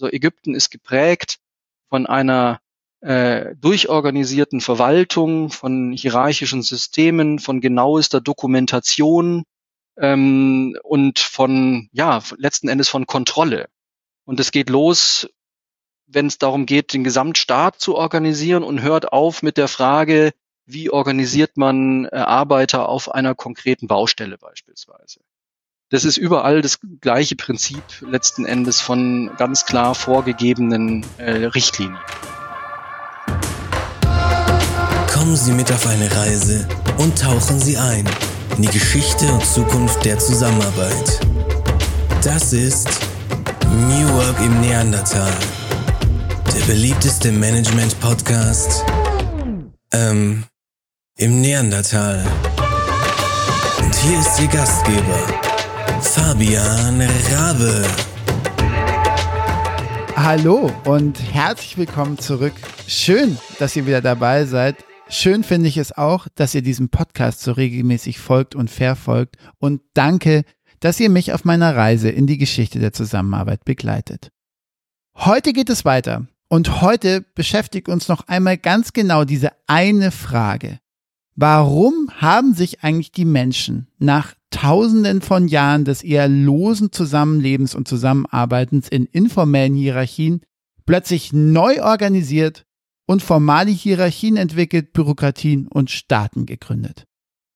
Also Ägypten ist geprägt von einer äh, durchorganisierten Verwaltung, von hierarchischen Systemen, von genauester Dokumentation ähm, und von, ja, letzten Endes von Kontrolle. Und es geht los, wenn es darum geht, den Gesamtstaat zu organisieren und hört auf mit der Frage, wie organisiert man äh, Arbeiter auf einer konkreten Baustelle beispielsweise. Das ist überall das gleiche Prinzip letzten Endes von ganz klar vorgegebenen äh, Richtlinien. Kommen Sie mit auf eine Reise und tauchen Sie ein in die Geschichte und Zukunft der Zusammenarbeit. Das ist New Work im Neandertal, der beliebteste Management-Podcast ähm, im Neandertal. Und hier ist Ihr Gastgeber, Fabian Rabe. Hallo und herzlich willkommen zurück. Schön, dass ihr wieder dabei seid. Schön finde ich es auch, dass ihr diesem Podcast so regelmäßig folgt und verfolgt. Und danke, dass ihr mich auf meiner Reise in die Geschichte der Zusammenarbeit begleitet. Heute geht es weiter. Und heute beschäftigt uns noch einmal ganz genau diese eine Frage. Warum haben sich eigentlich die Menschen nach Tausenden von Jahren des eher losen Zusammenlebens und Zusammenarbeitens in informellen Hierarchien plötzlich neu organisiert und formale Hierarchien entwickelt, Bürokratien und Staaten gegründet.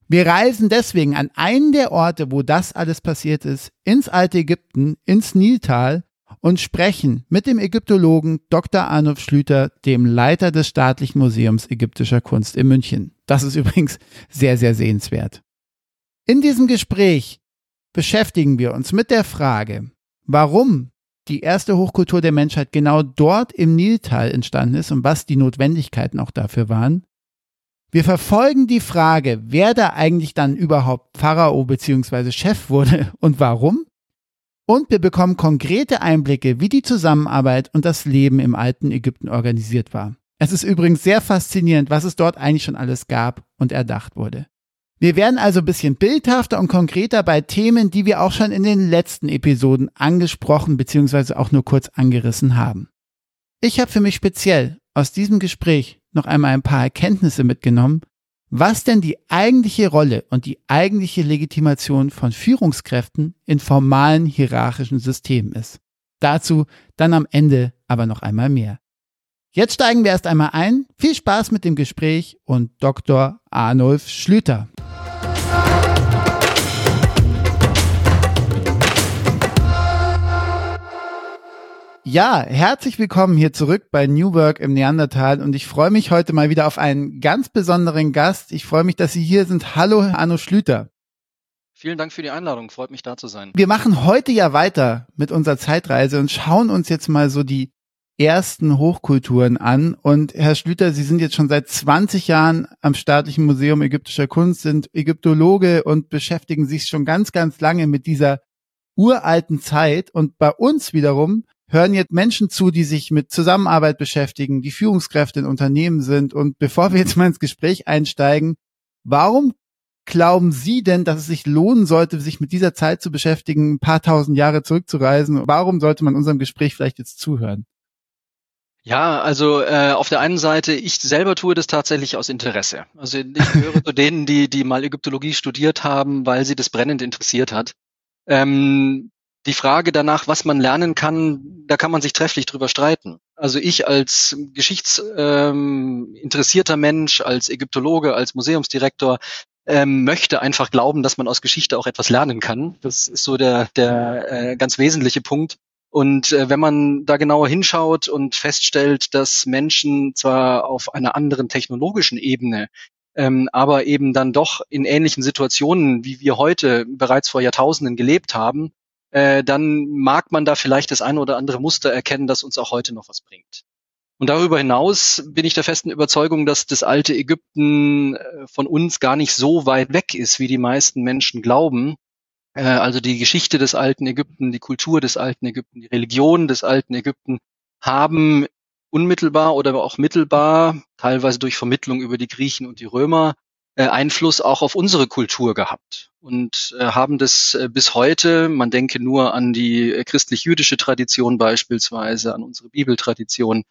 Wir reisen deswegen an einen der Orte, wo das alles passiert ist, ins alte Ägypten, ins Niltal und sprechen mit dem Ägyptologen Dr. Arnulf Schlüter, dem Leiter des Staatlichen Museums ägyptischer Kunst in München. Das ist übrigens sehr, sehr sehenswert. In diesem Gespräch beschäftigen wir uns mit der Frage, warum die erste Hochkultur der Menschheit genau dort im Niltal entstanden ist und was die Notwendigkeiten auch dafür waren. Wir verfolgen die Frage, wer da eigentlich dann überhaupt Pharao bzw. Chef wurde und warum. Und wir bekommen konkrete Einblicke, wie die Zusammenarbeit und das Leben im alten Ägypten organisiert war. Es ist übrigens sehr faszinierend, was es dort eigentlich schon alles gab und erdacht wurde. Wir werden also ein bisschen bildhafter und konkreter bei Themen, die wir auch schon in den letzten Episoden angesprochen bzw. auch nur kurz angerissen haben. Ich habe für mich speziell aus diesem Gespräch noch einmal ein paar Erkenntnisse mitgenommen, was denn die eigentliche Rolle und die eigentliche Legitimation von Führungskräften in formalen hierarchischen Systemen ist. Dazu dann am Ende aber noch einmal mehr. Jetzt steigen wir erst einmal ein. Viel Spaß mit dem Gespräch und Dr. Arnulf Schlüter. Ja, herzlich willkommen hier zurück bei New Work im Neandertal und ich freue mich heute mal wieder auf einen ganz besonderen Gast. Ich freue mich, dass Sie hier sind. Hallo, Arno Schlüter. Vielen Dank für die Einladung. Freut mich da zu sein. Wir machen heute ja weiter mit unserer Zeitreise und schauen uns jetzt mal so die ersten Hochkulturen an. Und Herr Schlüter, Sie sind jetzt schon seit 20 Jahren am Staatlichen Museum ägyptischer Kunst, sind Ägyptologe und beschäftigen sich schon ganz, ganz lange mit dieser uralten Zeit. Und bei uns wiederum hören jetzt Menschen zu, die sich mit Zusammenarbeit beschäftigen, die Führungskräfte in Unternehmen sind. Und bevor wir jetzt mal ins Gespräch einsteigen, warum glauben Sie denn, dass es sich lohnen sollte, sich mit dieser Zeit zu beschäftigen, ein paar tausend Jahre zurückzureisen? Warum sollte man unserem Gespräch vielleicht jetzt zuhören? Ja, also äh, auf der einen Seite, ich selber tue das tatsächlich aus Interesse. Also ich gehöre zu denen, die, die mal Ägyptologie studiert haben, weil sie das brennend interessiert hat. Ähm, die Frage danach, was man lernen kann, da kann man sich trefflich drüber streiten. Also ich als geschichtsinteressierter ähm, Mensch, als Ägyptologe, als Museumsdirektor ähm, möchte einfach glauben, dass man aus Geschichte auch etwas lernen kann. Das ist so der, der äh, ganz wesentliche Punkt. Und äh, wenn man da genauer hinschaut und feststellt, dass Menschen zwar auf einer anderen technologischen Ebene, ähm, aber eben dann doch in ähnlichen Situationen, wie wir heute bereits vor Jahrtausenden gelebt haben, äh, dann mag man da vielleicht das eine oder andere Muster erkennen, das uns auch heute noch was bringt. Und darüber hinaus bin ich der festen Überzeugung, dass das alte Ägypten äh, von uns gar nicht so weit weg ist, wie die meisten Menschen glauben, äh, also die Geschichte des alten Ägypten, die Kultur des alten Ägypten, die Religion des alten Ägypten haben unmittelbar oder auch mittelbar, teilweise durch Vermittlung über die Griechen und die Römer, Einfluss auch auf unsere Kultur gehabt und äh, haben das äh, bis heute, man denke nur an die äh, christlich-jüdische Tradition beispielsweise, an unsere Bibeltradition,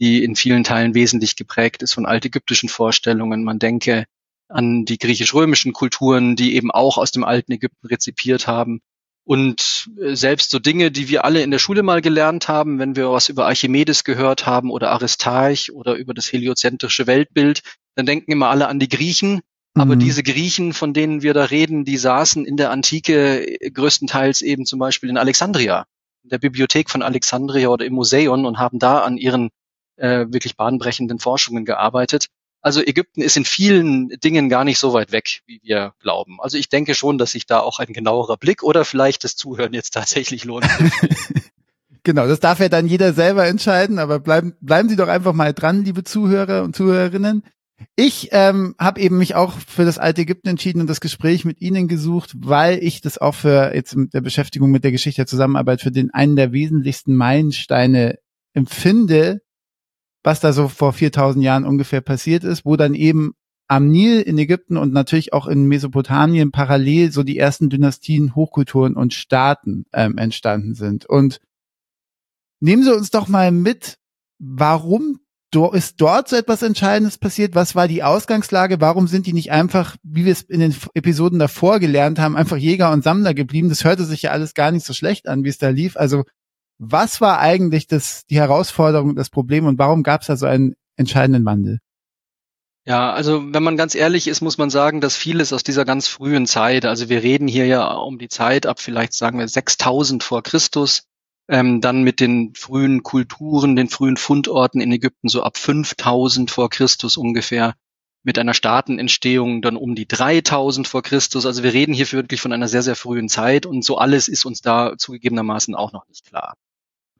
die in vielen Teilen wesentlich geprägt ist von altägyptischen Vorstellungen. Man denke an die griechisch-römischen Kulturen, die eben auch aus dem alten Ägypten rezipiert haben. Und äh, selbst so Dinge, die wir alle in der Schule mal gelernt haben, wenn wir was über Archimedes gehört haben oder Aristarch oder über das heliozentrische Weltbild, dann denken immer alle an die Griechen. Aber mhm. diese Griechen, von denen wir da reden, die saßen in der Antike äh, größtenteils eben zum Beispiel in Alexandria, in der Bibliothek von Alexandria oder im Museum und haben da an ihren äh, wirklich bahnbrechenden Forschungen gearbeitet. Also Ägypten ist in vielen Dingen gar nicht so weit weg, wie wir glauben. Also ich denke schon, dass sich da auch ein genauerer Blick oder vielleicht das Zuhören jetzt tatsächlich lohnt. genau, das darf ja dann jeder selber entscheiden, aber bleiben, bleiben Sie doch einfach mal dran, liebe Zuhörer und Zuhörerinnen. Ich ähm, habe eben mich auch für das alte Ägypten entschieden und das Gespräch mit Ihnen gesucht, weil ich das auch für jetzt mit der Beschäftigung mit der Geschichte der Zusammenarbeit für den einen der wesentlichsten Meilensteine empfinde, was da so vor 4000 Jahren ungefähr passiert ist, wo dann eben am Nil in Ägypten und natürlich auch in Mesopotamien parallel so die ersten Dynastien, Hochkulturen und Staaten ähm, entstanden sind. Und nehmen Sie uns doch mal mit, warum ist dort so etwas Entscheidendes passiert? Was war die Ausgangslage? Warum sind die nicht einfach, wie wir es in den Episoden davor gelernt haben, einfach Jäger und Sammler geblieben? Das hörte sich ja alles gar nicht so schlecht an, wie es da lief. Also was war eigentlich das, die Herausforderung, das Problem und warum gab es da so einen entscheidenden Wandel? Ja, also wenn man ganz ehrlich ist, muss man sagen, dass vieles aus dieser ganz frühen Zeit, also wir reden hier ja um die Zeit ab vielleicht sagen wir 6000 vor Christus, ähm, dann mit den frühen Kulturen, den frühen Fundorten in Ägypten so ab 5000 vor Christus ungefähr, mit einer Staatenentstehung dann um die 3000 vor Christus. Also wir reden hier wirklich von einer sehr, sehr frühen Zeit und so alles ist uns da zugegebenermaßen auch noch nicht klar.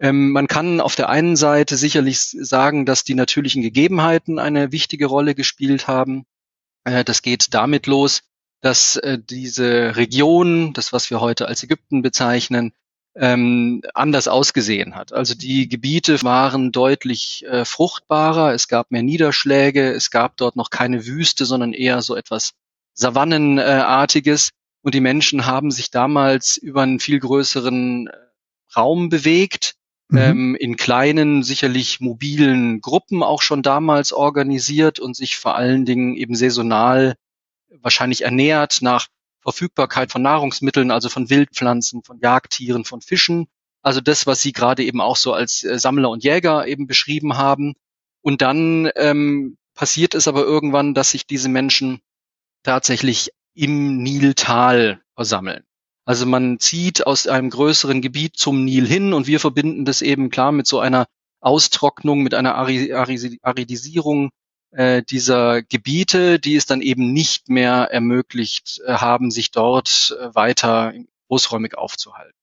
Ähm, man kann auf der einen Seite sicherlich sagen, dass die natürlichen Gegebenheiten eine wichtige Rolle gespielt haben. Äh, das geht damit los, dass äh, diese Region, das was wir heute als Ägypten bezeichnen, ähm, anders ausgesehen hat. Also die Gebiete waren deutlich äh, fruchtbarer, es gab mehr Niederschläge, es gab dort noch keine Wüste, sondern eher so etwas Savannenartiges. Und die Menschen haben sich damals über einen viel größeren Raum bewegt mhm. ähm, in kleinen, sicherlich mobilen Gruppen auch schon damals organisiert und sich vor allen Dingen eben saisonal wahrscheinlich ernährt nach Verfügbarkeit von Nahrungsmitteln, also von Wildpflanzen, von Jagdtieren, von Fischen. Also das, was Sie gerade eben auch so als äh, Sammler und Jäger eben beschrieben haben. Und dann ähm, passiert es aber irgendwann, dass sich diese Menschen tatsächlich im Niltal versammeln. Also man zieht aus einem größeren Gebiet zum Nil hin und wir verbinden das eben klar mit so einer Austrocknung, mit einer Aridisierung äh, dieser Gebiete, die es dann eben nicht mehr ermöglicht äh, haben, sich dort äh, weiter großräumig aufzuhalten.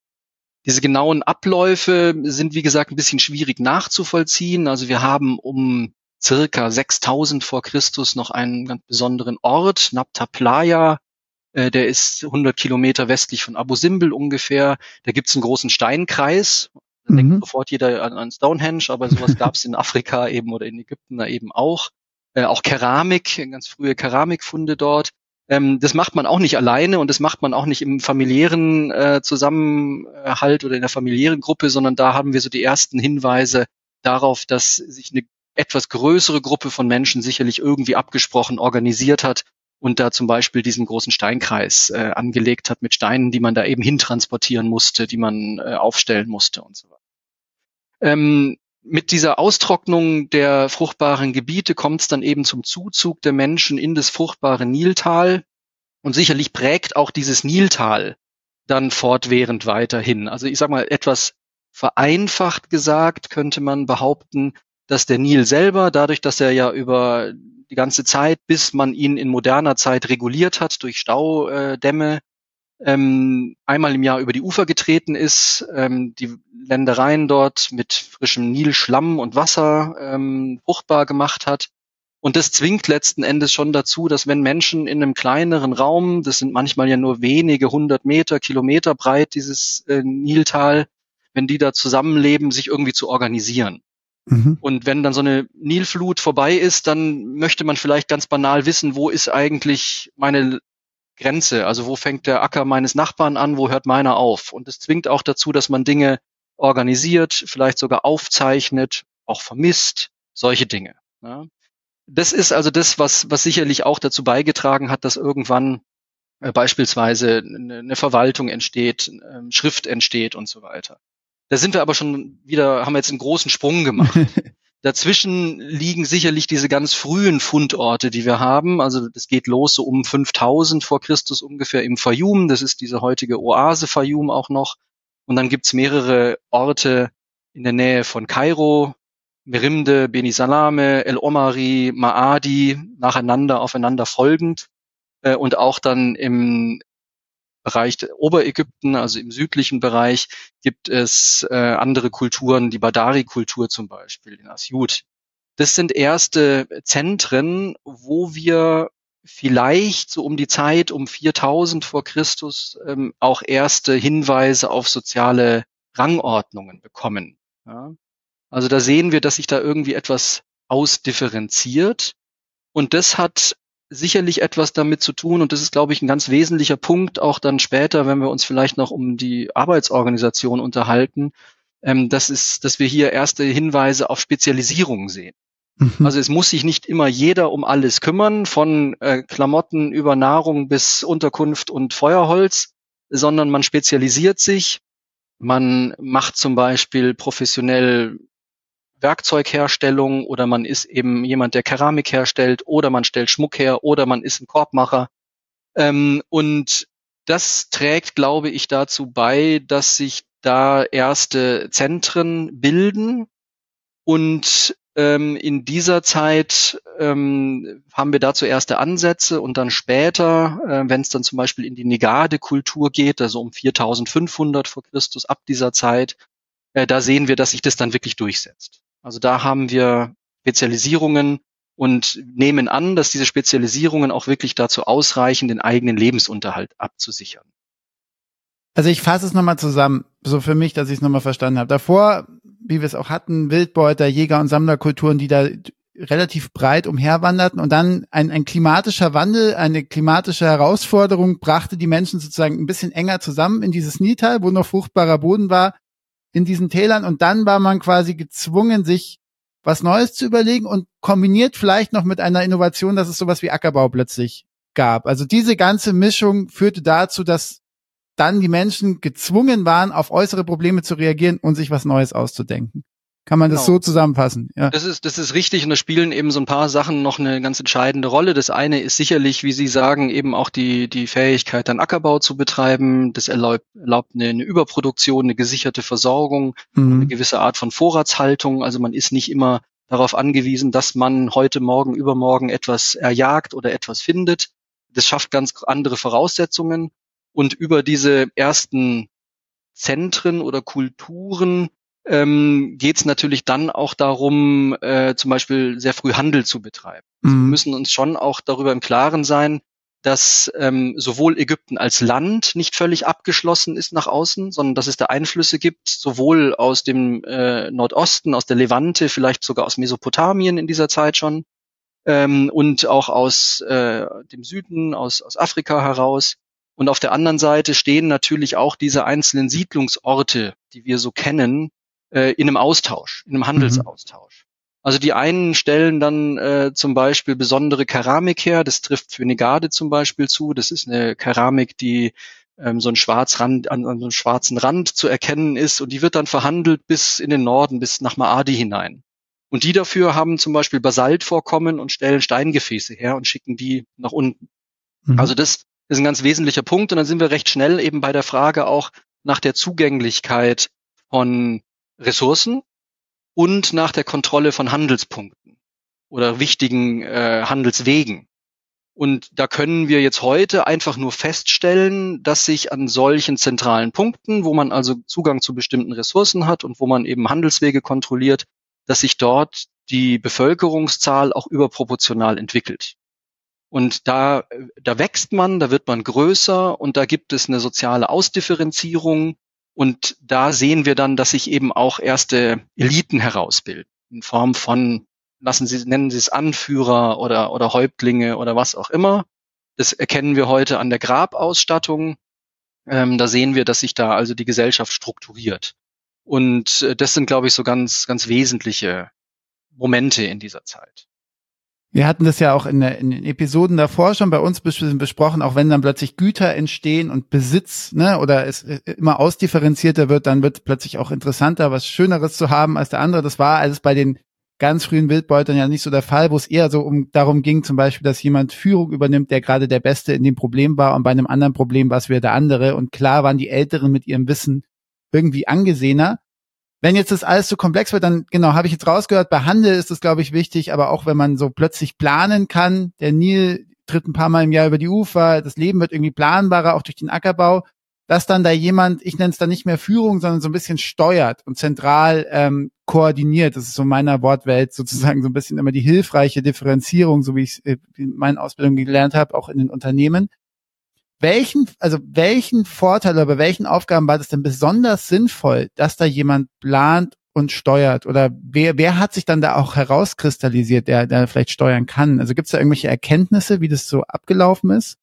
Diese genauen Abläufe sind, wie gesagt, ein bisschen schwierig nachzuvollziehen. Also wir haben um circa 6000 vor Christus noch einen ganz besonderen Ort, Nabta Playa, äh, der ist 100 Kilometer westlich von Abu Simbel ungefähr. Da gibt's einen großen Steinkreis. Da mhm. denkt sofort jeder an, an Stonehenge, aber sowas gab's in Afrika eben oder in Ägypten da eben auch. Äh, auch Keramik, ganz frühe Keramikfunde dort. Ähm, das macht man auch nicht alleine und das macht man auch nicht im familiären äh, Zusammenhalt oder in der familiären Gruppe, sondern da haben wir so die ersten Hinweise darauf, dass sich eine etwas größere Gruppe von Menschen sicherlich irgendwie abgesprochen organisiert hat und da zum Beispiel diesen großen Steinkreis äh, angelegt hat mit Steinen, die man da eben hintransportieren musste, die man äh, aufstellen musste und so weiter. Ähm, mit dieser Austrocknung der fruchtbaren Gebiete kommt es dann eben zum Zuzug der Menschen in das fruchtbare Niltal. Und sicherlich prägt auch dieses Niltal dann fortwährend weiterhin. Also ich sage mal etwas vereinfacht gesagt könnte man behaupten, dass der Nil selber, dadurch, dass er ja über die ganze Zeit, bis man ihn in moderner Zeit reguliert hat durch Staudämme, ähm, einmal im Jahr über die Ufer getreten ist, ähm, die Ländereien dort mit frischem Nilschlamm und Wasser ähm, fruchtbar gemacht hat. Und das zwingt letzten Endes schon dazu, dass wenn Menschen in einem kleineren Raum, das sind manchmal ja nur wenige hundert Meter, Kilometer breit, dieses äh, Niltal, wenn die da zusammenleben, sich irgendwie zu organisieren. Mhm. Und wenn dann so eine Nilflut vorbei ist, dann möchte man vielleicht ganz banal wissen, wo ist eigentlich meine Grenze? Also wo fängt der Acker meines Nachbarn an, wo hört meiner auf? Und es zwingt auch dazu, dass man Dinge organisiert, vielleicht sogar aufzeichnet, auch vermisst, solche Dinge. Ja. Das ist also das, was, was sicherlich auch dazu beigetragen hat, dass irgendwann äh, beispielsweise eine, Verwaltung entsteht, äh, Schrift entsteht und so weiter. Da sind wir aber schon wieder, haben jetzt einen großen Sprung gemacht. Dazwischen liegen sicherlich diese ganz frühen Fundorte, die wir haben. Also das geht los so um 5000 vor Christus ungefähr im Fayum. Das ist diese heutige Oase Fayum auch noch. Und dann gibt's mehrere Orte in der Nähe von Kairo, Merimde, Beni Salame, El Omari, Maadi, nacheinander, aufeinander folgend. Äh, und auch dann im Bereich Oberägypten, also im südlichen Bereich, gibt es äh, andere Kulturen, die Badari-Kultur zum Beispiel in Asyut. Das sind erste Zentren, wo wir vielleicht so um die Zeit um 4000 vor Christus ähm, auch erste Hinweise auf soziale Rangordnungen bekommen. Ja? Also da sehen wir, dass sich da irgendwie etwas ausdifferenziert. Und das hat sicherlich etwas damit zu tun und das ist, glaube ich, ein ganz wesentlicher Punkt, auch dann später, wenn wir uns vielleicht noch um die Arbeitsorganisation unterhalten, ähm, das ist, dass wir hier erste Hinweise auf Spezialisierung sehen. Mhm. Also es muss sich nicht immer jeder um alles kümmern, von äh, Klamotten über Nahrung bis Unterkunft und Feuerholz, sondern man spezialisiert sich. Man macht zum Beispiel professionell Werkzeugherstellung oder man ist eben jemand, der Keramik herstellt oder man stellt Schmuck her oder man ist ein Korbmacher. Ähm, und das trägt, glaube ich, dazu bei, dass sich da erste Zentren bilden und ähm, in dieser Zeit ähm, haben wir dazu erste Ansätze und dann später, äh, wenn es dann zum Beispiel in die Negade-Kultur geht, also um 4500 vor Christus, ab dieser Zeit, äh, da sehen wir, dass sich das dann wirklich durchsetzt. Also da haben wir Spezialisierungen und nehmen an, dass diese Spezialisierungen auch wirklich dazu ausreichen, den eigenen Lebensunterhalt abzusichern. Also ich fasse es nochmal zusammen, so für mich, dass ich es nochmal verstanden habe. Davor wie wir es auch hatten, Wildbeuter, Jäger- und Sammlerkulturen, die da relativ breit umherwanderten und dann ein, ein klimatischer Wandel, eine klimatische Herausforderung brachte die Menschen sozusagen ein bisschen enger zusammen in dieses Niltal, wo noch fruchtbarer Boden war, in diesen Tälern und dann war man quasi gezwungen, sich was Neues zu überlegen und kombiniert vielleicht noch mit einer Innovation, dass es sowas wie Ackerbau plötzlich gab. Also diese ganze Mischung führte dazu, dass dann die Menschen gezwungen waren, auf äußere Probleme zu reagieren und sich was Neues auszudenken. Kann man das genau. so zusammenfassen? Ja. Das ist, das ist richtig und da spielen eben so ein paar Sachen noch eine ganz entscheidende Rolle. Das eine ist sicherlich, wie Sie sagen, eben auch die, die Fähigkeit, dann Ackerbau zu betreiben. Das erlaubt, erlaubt eine, eine Überproduktion, eine gesicherte Versorgung, mhm. eine gewisse Art von Vorratshaltung. Also man ist nicht immer darauf angewiesen, dass man heute, morgen, übermorgen etwas erjagt oder etwas findet. Das schafft ganz andere Voraussetzungen. Und über diese ersten Zentren oder Kulturen ähm, geht es natürlich dann auch darum, äh, zum Beispiel sehr früh Handel zu betreiben. Mhm. wir müssen uns schon auch darüber im Klaren sein, dass ähm, sowohl Ägypten als Land nicht völlig abgeschlossen ist nach außen, sondern dass es da Einflüsse gibt, sowohl aus dem äh, Nordosten, aus der Levante, vielleicht sogar aus Mesopotamien in dieser Zeit schon, ähm, und auch aus äh, dem Süden, aus, aus Afrika heraus. Und auf der anderen Seite stehen natürlich auch diese einzelnen Siedlungsorte, die wir so kennen, äh, in einem Austausch, in einem mhm. Handelsaustausch. Mhm. Also die einen stellen dann äh, zum Beispiel besondere Keramik her. Das trifft für Negade zum Beispiel zu. Das ist eine Keramik, die ähm, so ein Schwarzrand, an, an so einem schwarzen Rand zu erkennen ist und die wird dann verhandelt bis in den Norden, bis nach Maadi hinein. Und die dafür haben zum Beispiel Basaltvorkommen und stellen Steingefäße her und schicken die nach unten. Mhm. Also das ist ein ganz wesentlicher Punkt. Und dann sind wir recht schnell eben bei der Frage auch nach der Zugänglichkeit von Ressourcen und nach der Kontrolle von Handelspunkten oder wichtigen äh, Handelswegen. Und da können wir jetzt heute einfach nur feststellen, dass sich an solchen zentralen Punkten, wo man also Zugang zu bestimmten Ressourcen hat und wo man eben Handelswege kontrolliert, dass sich dort die Bevölkerungszahl auch überproportional entwickelt. Und da, da wächst man, da wird man größer und da gibt es eine soziale Ausdifferenzierung. Und da sehen wir dann, dass sich eben auch erste Eliten herausbilden. in Form von, lassen Sie, nennen Sie es Anführer oder, oder Häuptlinge oder was auch immer. Das erkennen wir heute an der Grabausstattung. Ähm, da sehen wir, dass sich da also die Gesellschaft strukturiert. Und äh, das sind, glaube ich, so ganz, ganz wesentliche Momente in dieser Zeit. Wir hatten das ja auch in, der, in, den Episoden davor schon bei uns besprochen, auch wenn dann plötzlich Güter entstehen und Besitz, ne, oder es äh, immer ausdifferenzierter wird, dann wird plötzlich auch interessanter, was Schöneres zu haben als der andere. Das war alles bei den ganz frühen Wildbeutern ja nicht so der Fall, wo es eher so um darum ging, zum Beispiel, dass jemand Führung übernimmt, der gerade der Beste in dem Problem war und bei einem anderen Problem war es wieder der andere. Und klar waren die Älteren mit ihrem Wissen irgendwie angesehener wenn jetzt das alles zu komplex wird, dann genau, habe ich jetzt rausgehört, bei Handel ist das, glaube ich, wichtig, aber auch wenn man so plötzlich planen kann, der Nil tritt ein paar Mal im Jahr über die Ufer, das Leben wird irgendwie planbarer, auch durch den Ackerbau, dass dann da jemand, ich nenne es dann nicht mehr Führung, sondern so ein bisschen steuert und zentral ähm, koordiniert. Das ist so meiner Wortwelt sozusagen so ein bisschen immer die hilfreiche Differenzierung, so wie ich es äh, in meinen Ausbildungen gelernt habe, auch in den Unternehmen welchen, also welchen Vorteil oder bei welchen Aufgaben war das denn besonders sinnvoll, dass da jemand plant und steuert? Oder wer, wer hat sich dann da auch herauskristallisiert, der, der vielleicht steuern kann? Also gibt es da irgendwelche Erkenntnisse, wie das so abgelaufen ist?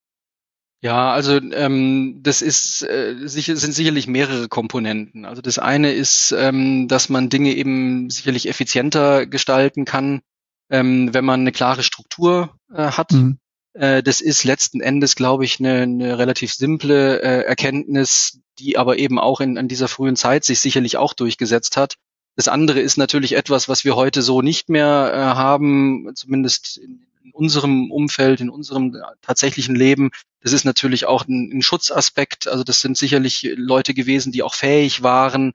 Ja, also ähm, das ist äh, sicher, sind sicherlich mehrere Komponenten. Also das eine ist, ähm, dass man Dinge eben sicherlich effizienter gestalten kann, ähm, wenn man eine klare Struktur äh, hat. Mhm. Äh, das ist letzten Endes, glaube ich, eine, eine relativ simple äh, Erkenntnis, die aber eben auch in, in dieser frühen Zeit sich sicherlich auch durchgesetzt hat. Das andere ist natürlich etwas, was wir heute so nicht mehr äh, haben, zumindest in, in unserem Umfeld, in unserem tatsächlichen Leben. Das ist natürlich auch ein, ein Schutzaspekt. Also das sind sicherlich Leute gewesen, die auch fähig waren,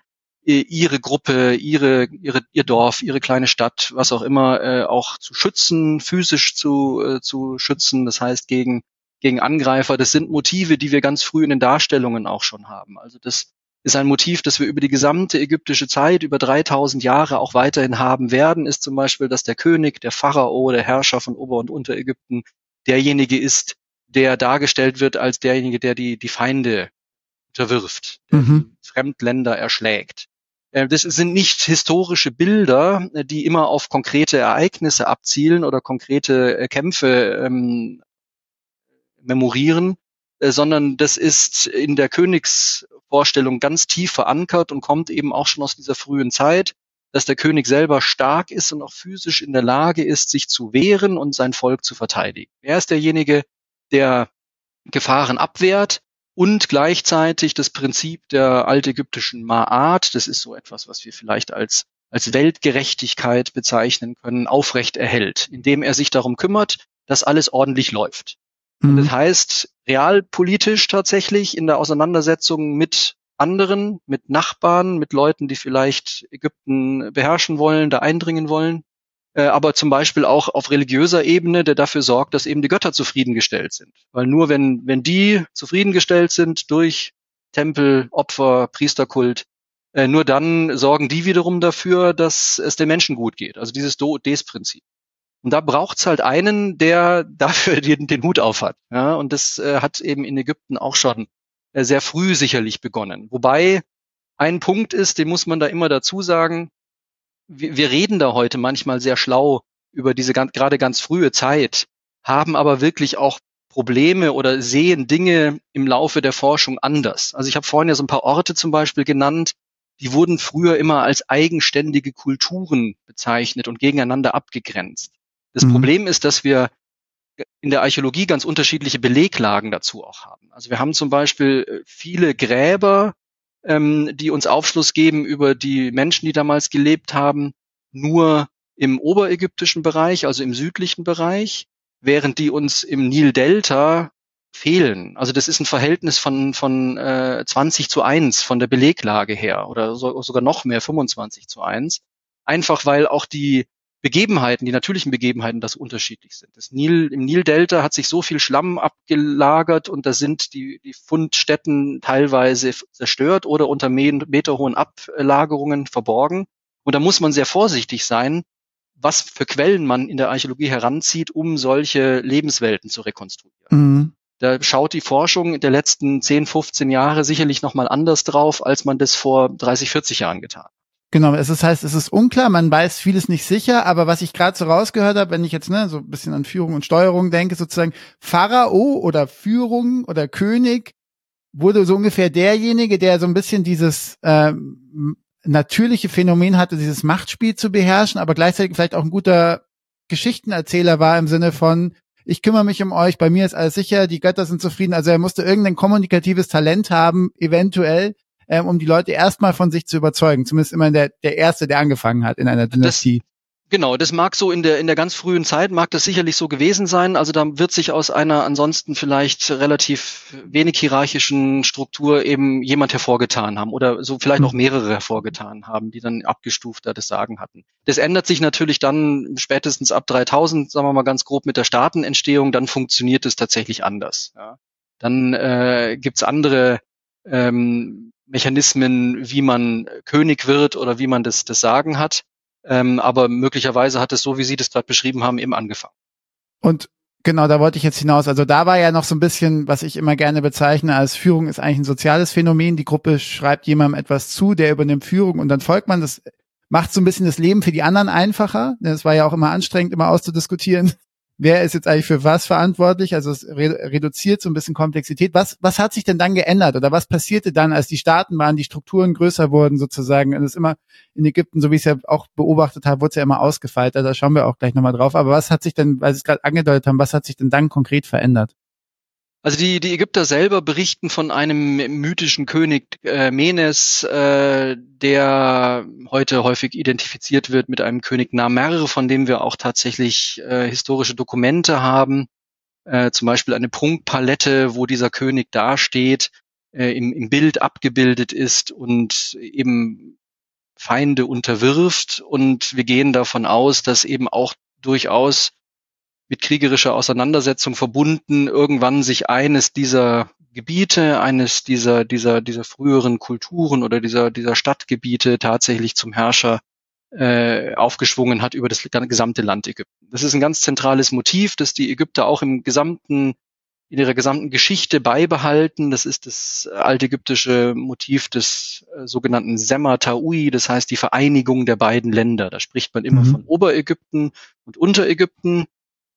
ihre Gruppe, ihre, ihre, ihr Dorf, ihre kleine Stadt, was auch immer, äh, auch zu schützen, physisch zu, äh, zu schützen, das heißt gegen, gegen Angreifer. Das sind Motive, die wir ganz früh in den Darstellungen auch schon haben. Also das ist ein Motiv, das wir über die gesamte ägyptische Zeit, über 3000 Jahre auch weiterhin haben werden, ist zum Beispiel, dass der König, der Pharao, der Herrscher von Ober- und Unterägypten derjenige ist, der dargestellt wird als derjenige, der die, die Feinde unterwirft, der mhm. Fremdländer erschlägt. Äh, das sind nicht historische Bilder, äh, die immer auf konkrete Ereignisse abzielen oder konkrete äh, Kämpfe ähm, memorieren, sondern das ist in der Königsvorstellung ganz tief verankert und kommt eben auch schon aus dieser frühen Zeit, dass der König selber stark ist und auch physisch in der Lage ist, sich zu wehren und sein Volk zu verteidigen. Er ist derjenige, der Gefahren abwehrt, und gleichzeitig das Prinzip der altägyptischen Ma'at, das ist so etwas, was wir vielleicht als, als Weltgerechtigkeit bezeichnen können, aufrecht erhält, indem er sich darum kümmert, dass alles ordentlich läuft. Mhm. Das heißt, realpolitisch tatsächlich in der Auseinandersetzung mit anderen, mit Nachbarn, mit Leuten, die vielleicht Ägypten beherrschen wollen, da eindringen wollen, aber zum Beispiel auch auf religiöser Ebene, der dafür sorgt, dass eben die Götter zufriedengestellt sind. Weil nur wenn, wenn die zufriedengestellt sind durch Tempel, Opfer, Priesterkult, äh, nur dann sorgen die wiederum dafür, dass es den Menschen gut geht. Also dieses Do-Des-Prinzip. Und da braucht's halt einen, der dafür den, den Hut auf hat. Ja, und das äh, hat eben in Ägypten auch schon äh, sehr früh sicherlich begonnen. Wobei ein Punkt ist, den muss man da immer dazu sagen, wir, wir reden da heute manchmal sehr schlau über diese ganz, gerade ganz frühe Zeit, haben aber wirklich auch Probleme oder sehen Dinge im Laufe der Forschung anders. Also ich habe vorhin ja so ein paar Orte zum Beispiel genannt, die wurden früher immer als eigenständige Kulturen bezeichnet und gegeneinander abgegrenzt. Das mhm. Problem ist, dass wir in der Archäologie ganz unterschiedliche Beleglagen dazu auch haben. Also wir haben zum Beispiel äh, viele Gräber ähm, die uns Aufschluss geben über die Menschen, die damals gelebt haben, nur im oberägyptischen Bereich, also im südlichen Bereich, während die uns im Nil-Delta fehlen. Also das ist ein Verhältnis von, von äh, 20 zu 1 von der Beleglage her oder so, sogar noch mehr, 25 zu 1. Einfach weil auch die Begebenheiten, die natürlichen Begebenheiten, das unterschiedlich sind. Das Nil, Im Nildelta hat sich so viel Schlamm abgelagert und da sind die, die Fundstätten teilweise zerstört oder unter meterhohen Ablagerungen verborgen. Und da muss man sehr vorsichtig sein, was für Quellen man in der Archäologie heranzieht, um solche Lebenswelten zu rekonstruieren. Mhm. Da schaut die Forschung der letzten 10, 15 Jahre sicherlich nochmal anders drauf, als man das vor 30, 40 Jahren getan hat. Genau, es ist, heißt, es ist unklar, man weiß vieles nicht sicher, aber was ich gerade so rausgehört habe, wenn ich jetzt ne, so ein bisschen an Führung und Steuerung denke, sozusagen Pharao oder Führung oder König wurde so ungefähr derjenige, der so ein bisschen dieses ähm, natürliche Phänomen hatte, dieses Machtspiel zu beherrschen, aber gleichzeitig vielleicht auch ein guter Geschichtenerzähler war im Sinne von, ich kümmere mich um euch, bei mir ist alles sicher, die Götter sind zufrieden. Also er musste irgendein kommunikatives Talent haben, eventuell, ähm, um die Leute erstmal von sich zu überzeugen. Zumindest immer der, der Erste, der angefangen hat in einer Dynastie. Genau, das mag so in der, in der ganz frühen Zeit, mag das sicherlich so gewesen sein. Also da wird sich aus einer ansonsten vielleicht relativ wenig hierarchischen Struktur eben jemand hervorgetan haben oder so vielleicht noch mehrere hervorgetan haben, die dann abgestufter das Sagen hatten. Das ändert sich natürlich dann spätestens ab 3000, sagen wir mal ganz grob mit der Staatenentstehung, dann funktioniert es tatsächlich anders. Ja. Dann äh, gibt's andere ähm, Mechanismen, wie man König wird oder wie man das, das Sagen hat. Ähm, aber möglicherweise hat es so, wie Sie das gerade beschrieben haben, eben angefangen. Und Genau, da wollte ich jetzt hinaus. Also da war ja noch so ein bisschen, was ich immer gerne bezeichne als Führung ist eigentlich ein soziales Phänomen. Die Gruppe schreibt jemandem etwas zu, der übernimmt Führung und dann folgt man. Das macht so ein bisschen das Leben für die anderen einfacher. Das war ja auch immer anstrengend, immer auszudiskutieren wer ist jetzt eigentlich für was verantwortlich? Also es re reduziert so ein bisschen Komplexität. Was, was hat sich denn dann geändert oder was passierte dann, als die Staaten waren, die Strukturen größer wurden sozusagen? Und es ist immer in Ägypten, so wie ich es ja auch beobachtet habe, wurde es ja immer ausgefeilt. Da schauen wir auch gleich nochmal drauf. Aber was hat sich denn, weil Sie es gerade angedeutet haben, was hat sich denn dann konkret verändert? Also die, die Ägypter selber berichten von einem mythischen König äh, Menes, äh, der heute häufig identifiziert wird mit einem König Namer, von dem wir auch tatsächlich äh, historische Dokumente haben. Äh, zum Beispiel eine Prunkpalette, wo dieser König dasteht, äh, im, im Bild abgebildet ist und eben Feinde unterwirft. Und wir gehen davon aus, dass eben auch durchaus mit kriegerischer Auseinandersetzung verbunden, irgendwann sich eines dieser Gebiete, eines dieser, dieser, dieser früheren Kulturen oder dieser, dieser Stadtgebiete tatsächlich zum Herrscher äh, aufgeschwungen hat über das gesamte Land Ägypten. Das ist ein ganz zentrales Motiv, das die Ägypter auch im gesamten, in ihrer gesamten Geschichte beibehalten. Das ist das altägyptische Motiv des äh, sogenannten Sema Taui, das heißt die Vereinigung der beiden Länder. Da spricht man immer mhm. von Oberägypten und Unterägypten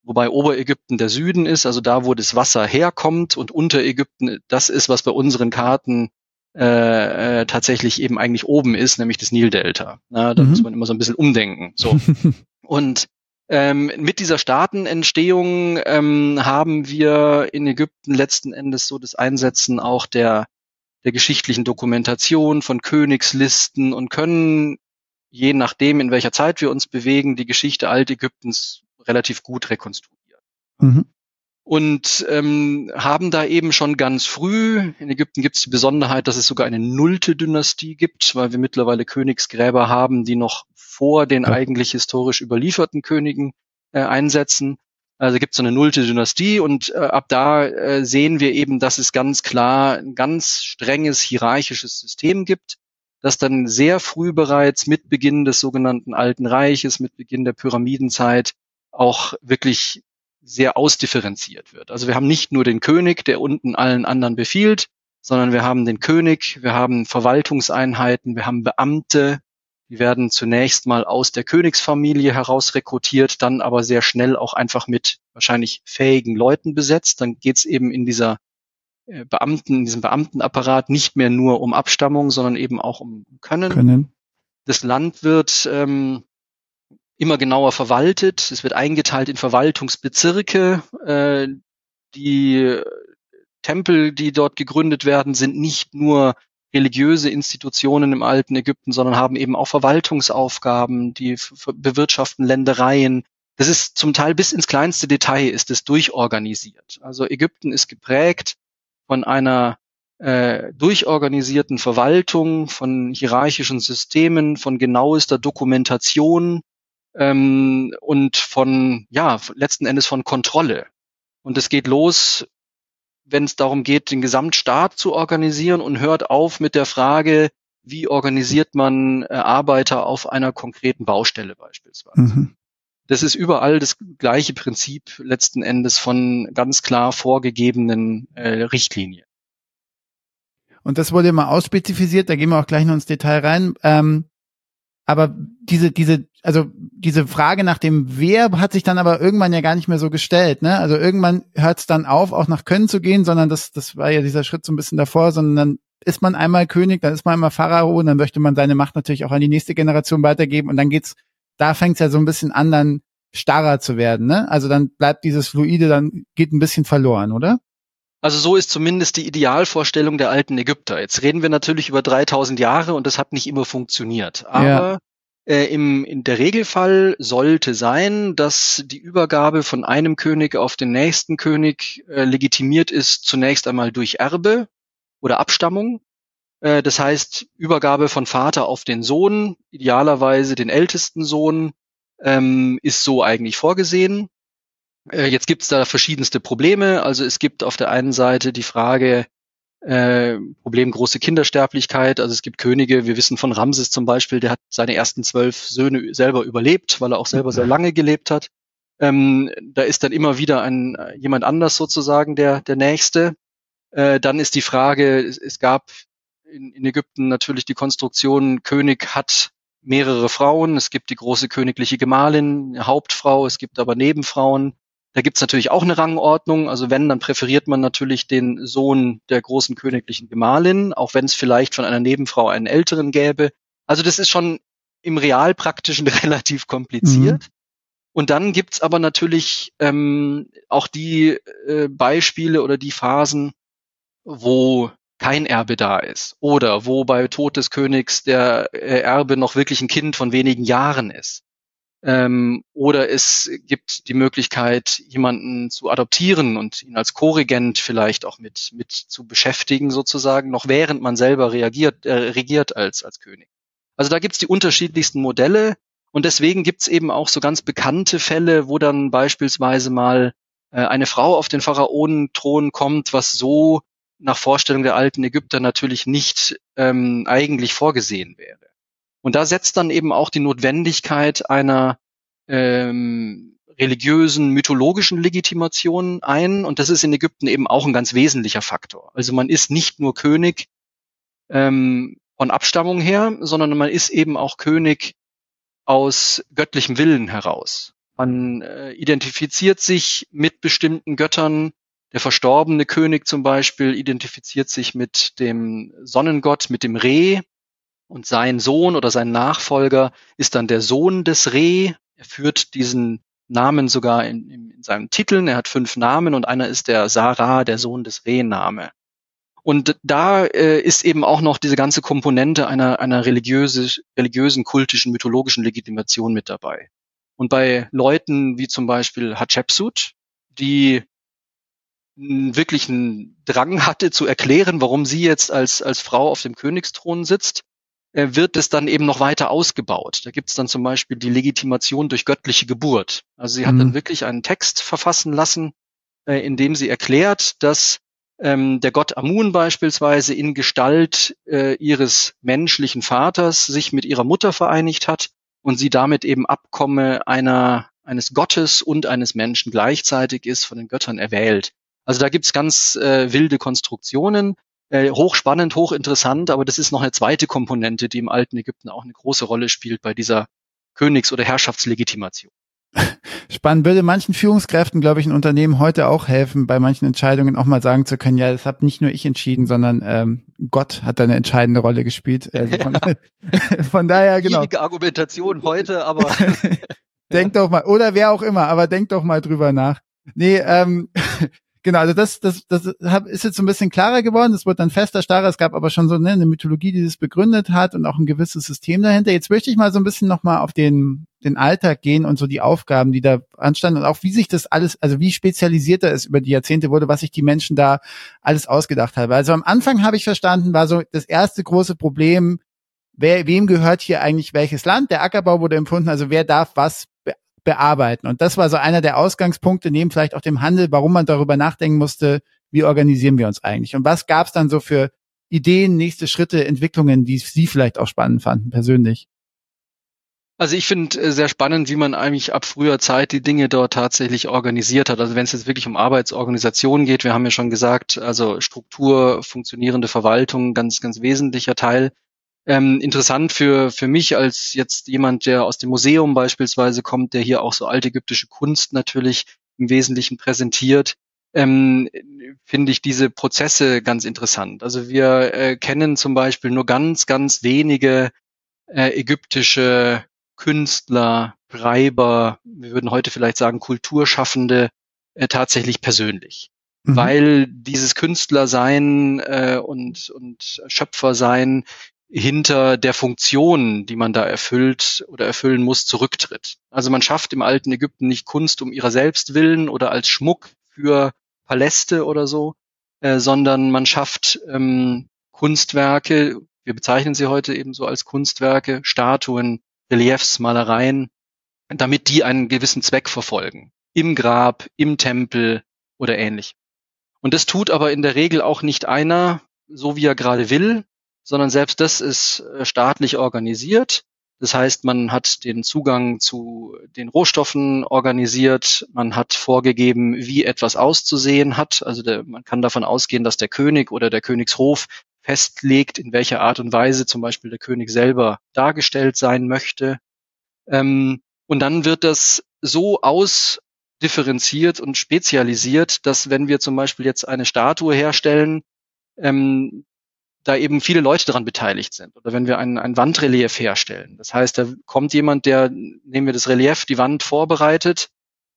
wobei Oberägypten der Süden ist, also da, wo das Wasser herkommt und Unterägypten das ist, was bei unseren Karten äh, äh, tatsächlich eben eigentlich oben ist, nämlich das Nildelta. Na, da mhm. muss man immer so ein bisschen umdenken. So. und ähm, mit dieser Staatenentstehung ähm, haben wir in Ägypten letzten Endes so das Einsetzen auch der, der geschichtlichen Dokumentation von Königslisten und können, je nachdem, in welcher Zeit wir uns bewegen, die Geschichte Altägyptens relativ gut rekonstruiert. Mhm. Und ähm, haben da eben schon ganz früh, in Ägypten gibt es die Besonderheit, dass es sogar eine nullte Dynastie gibt, weil wir mittlerweile Königsgräber haben, die noch vor den ja. eigentlich historisch überlieferten Königen äh, einsetzen. Also gibt es so eine nullte Dynastie und äh, ab da äh, sehen wir eben, dass es ganz klar ein ganz strenges hierarchisches System gibt, das dann sehr früh bereits mit Beginn des sogenannten Alten Reiches, mit Beginn der Pyramidenzeit auch wirklich sehr ausdifferenziert wird. Also wir haben nicht nur den König, der unten allen anderen befiehlt, sondern wir haben den König, wir haben Verwaltungseinheiten, wir haben Beamte, die werden zunächst mal aus der Königsfamilie heraus rekrutiert, dann aber sehr schnell auch einfach mit wahrscheinlich fähigen Leuten besetzt. Dann geht's eben in dieser äh, Beamten, in diesem Beamtenapparat nicht mehr nur um Abstammung, sondern eben auch um Können. Können. Das Land wird ähm, immer genauer verwaltet. Es wird eingeteilt in Verwaltungsbezirke. Äh, die Tempel, die dort gegründet werden, sind nicht nur religiöse Institutionen im alten Ägypten, sondern haben eben auch Verwaltungsaufgaben, die bewirtschaften Ländereien. Das ist zum Teil bis ins kleinste Detail ist es durchorganisiert. Also Ägypten ist geprägt von einer äh, durchorganisierten Verwaltung, von hierarchischen Systemen, von genauester Dokumentation, ähm, und von, ja, letzten Endes von Kontrolle. Und es geht los, wenn es darum geht, den Gesamtstaat zu organisieren und hört auf mit der Frage, wie organisiert man äh, Arbeiter auf einer konkreten Baustelle beispielsweise. Mhm. Das ist überall das gleiche Prinzip letzten Endes von ganz klar vorgegebenen äh, Richtlinien. Und das wurde immer ausspezifiziert, da gehen wir auch gleich noch ins Detail rein. Ähm, aber diese, diese, also diese Frage nach dem Wer hat sich dann aber irgendwann ja gar nicht mehr so gestellt, ne? Also irgendwann hört es dann auf, auch nach Können zu gehen, sondern das, das war ja dieser Schritt so ein bisschen davor, sondern dann ist man einmal König, dann ist man einmal Pharao und dann möchte man seine Macht natürlich auch an die nächste Generation weitergeben und dann geht's, da fängt's ja so ein bisschen an, dann starrer zu werden, ne? Also dann bleibt dieses Fluide, dann geht ein bisschen verloren, oder? Also so ist zumindest die Idealvorstellung der alten Ägypter. Jetzt reden wir natürlich über 3000 Jahre und das hat nicht immer funktioniert. Aber ja. äh, im, in der Regelfall sollte sein, dass die Übergabe von einem König auf den nächsten König äh, legitimiert ist, zunächst einmal durch Erbe oder Abstammung. Äh, das heißt, Übergabe von Vater auf den Sohn, idealerweise den ältesten Sohn, ähm, ist so eigentlich vorgesehen. Äh, jetzt gibt es da verschiedenste Probleme. Also es gibt auf der einen Seite die Frage, äh, Problem große Kindersterblichkeit. Also es gibt Könige, wir wissen von Ramses zum Beispiel, der hat seine ersten zwölf Söhne selber überlebt, weil er auch selber sehr lange gelebt hat. Ähm, da ist dann immer wieder ein jemand anders sozusagen der der nächste. Äh, dann ist die Frage, es, es gab in, in Ägypten natürlich die Konstruktion, König hat mehrere Frauen, es gibt die große königliche Gemahlin, Hauptfrau, es gibt aber Nebenfrauen. Da gibt's natürlich auch eine Rangordnung. Also wenn, dann präferiert man natürlich den Sohn der großen königlichen Gemahlin, auch wenn es vielleicht von einer Nebenfrau einen älteren gäbe. Also das ist schon im Realpraktischen relativ kompliziert. Mhm. Und dann gibt's aber natürlich ähm, auch die äh, Beispiele oder die Phasen, wo kein Erbe da ist oder wo bei Tod des Königs der äh, Erbe noch wirklich ein Kind von wenigen Jahren ist. Ähm, oder es gibt die Möglichkeit, jemanden zu adoptieren und ihn als Co-Regent vielleicht auch mit, mit zu beschäftigen, sozusagen, noch während man selber reagiert, äh, regiert als, als König. Also da gibt's die unterschiedlichsten Modelle und deswegen gibt's eben auch so ganz bekannte Fälle, wo dann beispielsweise mal äh, eine Frau auf den Pharaonenthron kommt, was so nach Vorstellung der alten Ägypter natürlich nicht ähm, eigentlich vorgesehen wäre. Und da setzt dann eben auch die Notwendigkeit einer ähm, religiösen, mythologischen Legitimation ein. Und das ist in Ägypten eben auch ein ganz wesentlicher Faktor. Also man ist nicht nur König ähm, von Abstammung her, sondern man ist eben auch König aus göttlichem Willen heraus. Man äh, identifiziert sich mit bestimmten Göttern. Der verstorbene König zum Beispiel identifiziert sich mit dem Sonnengott, mit dem Reh. Und sein Sohn oder sein Nachfolger ist dann der Sohn des Reh. Er führt diesen Namen sogar in, in seinen Titeln. Er hat fünf Namen und einer ist der Sarah, der Sohn des Reh-Name. Und da äh, ist eben auch noch diese ganze Komponente einer, einer religiöse, religiösen, kultischen, mythologischen Legitimation mit dabei. Und bei Leuten wie zum Beispiel Hatshepsut, die einen Drang hatte zu erklären, warum sie jetzt als, als Frau auf dem Königsthron sitzt, wird es dann eben noch weiter ausgebaut. Da gibt es dann zum Beispiel die Legitimation durch göttliche Geburt. Also sie hat mhm. dann wirklich einen Text verfassen lassen, äh, in dem sie erklärt, dass ähm, der Gott Amun beispielsweise in Gestalt äh, ihres menschlichen Vaters sich mit ihrer Mutter vereinigt hat und sie damit eben Abkomme einer eines Gottes und eines Menschen gleichzeitig ist, von den Göttern erwählt. Also da gibt's ganz äh, wilde Konstruktionen, äh, hochspannend, hochinteressant, aber das ist noch eine zweite Komponente, die im alten Ägypten auch eine große Rolle spielt bei dieser Königs- oder Herrschaftslegitimation. Spannend würde manchen Führungskräften, glaube ich, in Unternehmen heute auch helfen, bei manchen Entscheidungen auch mal sagen zu können, ja, das habe nicht nur ich entschieden, sondern ähm, Gott hat da eine entscheidende Rolle gespielt. Also von, von, daher, genau. Schwierige Argumentation heute, aber. denk doch mal, oder wer auch immer, aber denk doch mal drüber nach. Nee, ähm, Genau, also das, das, das ist jetzt so ein bisschen klarer geworden. Es wird dann fester, starrer. Es gab aber schon so ne, eine Mythologie, die das begründet hat und auch ein gewisses System dahinter. Jetzt möchte ich mal so ein bisschen nochmal auf den, den Alltag gehen und so die Aufgaben, die da anstanden und auch wie sich das alles, also wie spezialisierter es über die Jahrzehnte wurde, was sich die Menschen da alles ausgedacht haben. Also am Anfang habe ich verstanden, war so das erste große Problem, wer, wem gehört hier eigentlich welches Land? Der Ackerbau wurde empfunden, also wer darf was bearbeiten. Und das war so einer der Ausgangspunkte, neben vielleicht auch dem Handel, warum man darüber nachdenken musste, wie organisieren wir uns eigentlich? Und was gab es dann so für Ideen, nächste Schritte, Entwicklungen, die Sie vielleicht auch spannend fanden, persönlich? Also ich finde äh, sehr spannend, wie man eigentlich ab früher Zeit die Dinge dort tatsächlich organisiert hat. Also wenn es jetzt wirklich um Arbeitsorganisation geht, wir haben ja schon gesagt, also Struktur, funktionierende Verwaltung, ganz, ganz wesentlicher Teil. Ähm, interessant für, für mich als jetzt jemand, der aus dem Museum beispielsweise kommt, der hier auch so altägyptische Kunst natürlich im Wesentlichen präsentiert, ähm, finde ich diese Prozesse ganz interessant. Also wir äh, kennen zum Beispiel nur ganz, ganz wenige äh, ägyptische Künstler, Schreiber, wir würden heute vielleicht sagen Kulturschaffende, äh, tatsächlich persönlich. Mhm. Weil dieses Künstlersein äh, und, und Schöpfersein hinter der Funktion, die man da erfüllt oder erfüllen muss, zurücktritt. Also man schafft im alten Ägypten nicht Kunst um ihrer selbst willen oder als Schmuck für Paläste oder so, äh, sondern man schafft ähm, Kunstwerke, wir bezeichnen sie heute eben so als Kunstwerke, Statuen, Reliefs, Malereien, damit die einen gewissen Zweck verfolgen. Im Grab, im Tempel oder ähnlich. Und das tut aber in der Regel auch nicht einer, so wie er gerade will, sondern selbst das ist äh, staatlich organisiert. Das heißt, man hat den Zugang zu den Rohstoffen organisiert, man hat vorgegeben, wie etwas auszusehen hat. Also der, man kann davon ausgehen, dass der König oder der Königshof festlegt, in welcher Art und Weise zum Beispiel der König selber dargestellt sein möchte. Ähm, und dann wird das so ausdifferenziert und spezialisiert, dass wenn wir zum Beispiel jetzt eine Statue herstellen, ähm, da eben viele Leute daran beteiligt sind. Oder wenn wir ein, ein Wandrelief herstellen. Das heißt, da kommt jemand, der, nehmen wir das Relief, die Wand vorbereitet,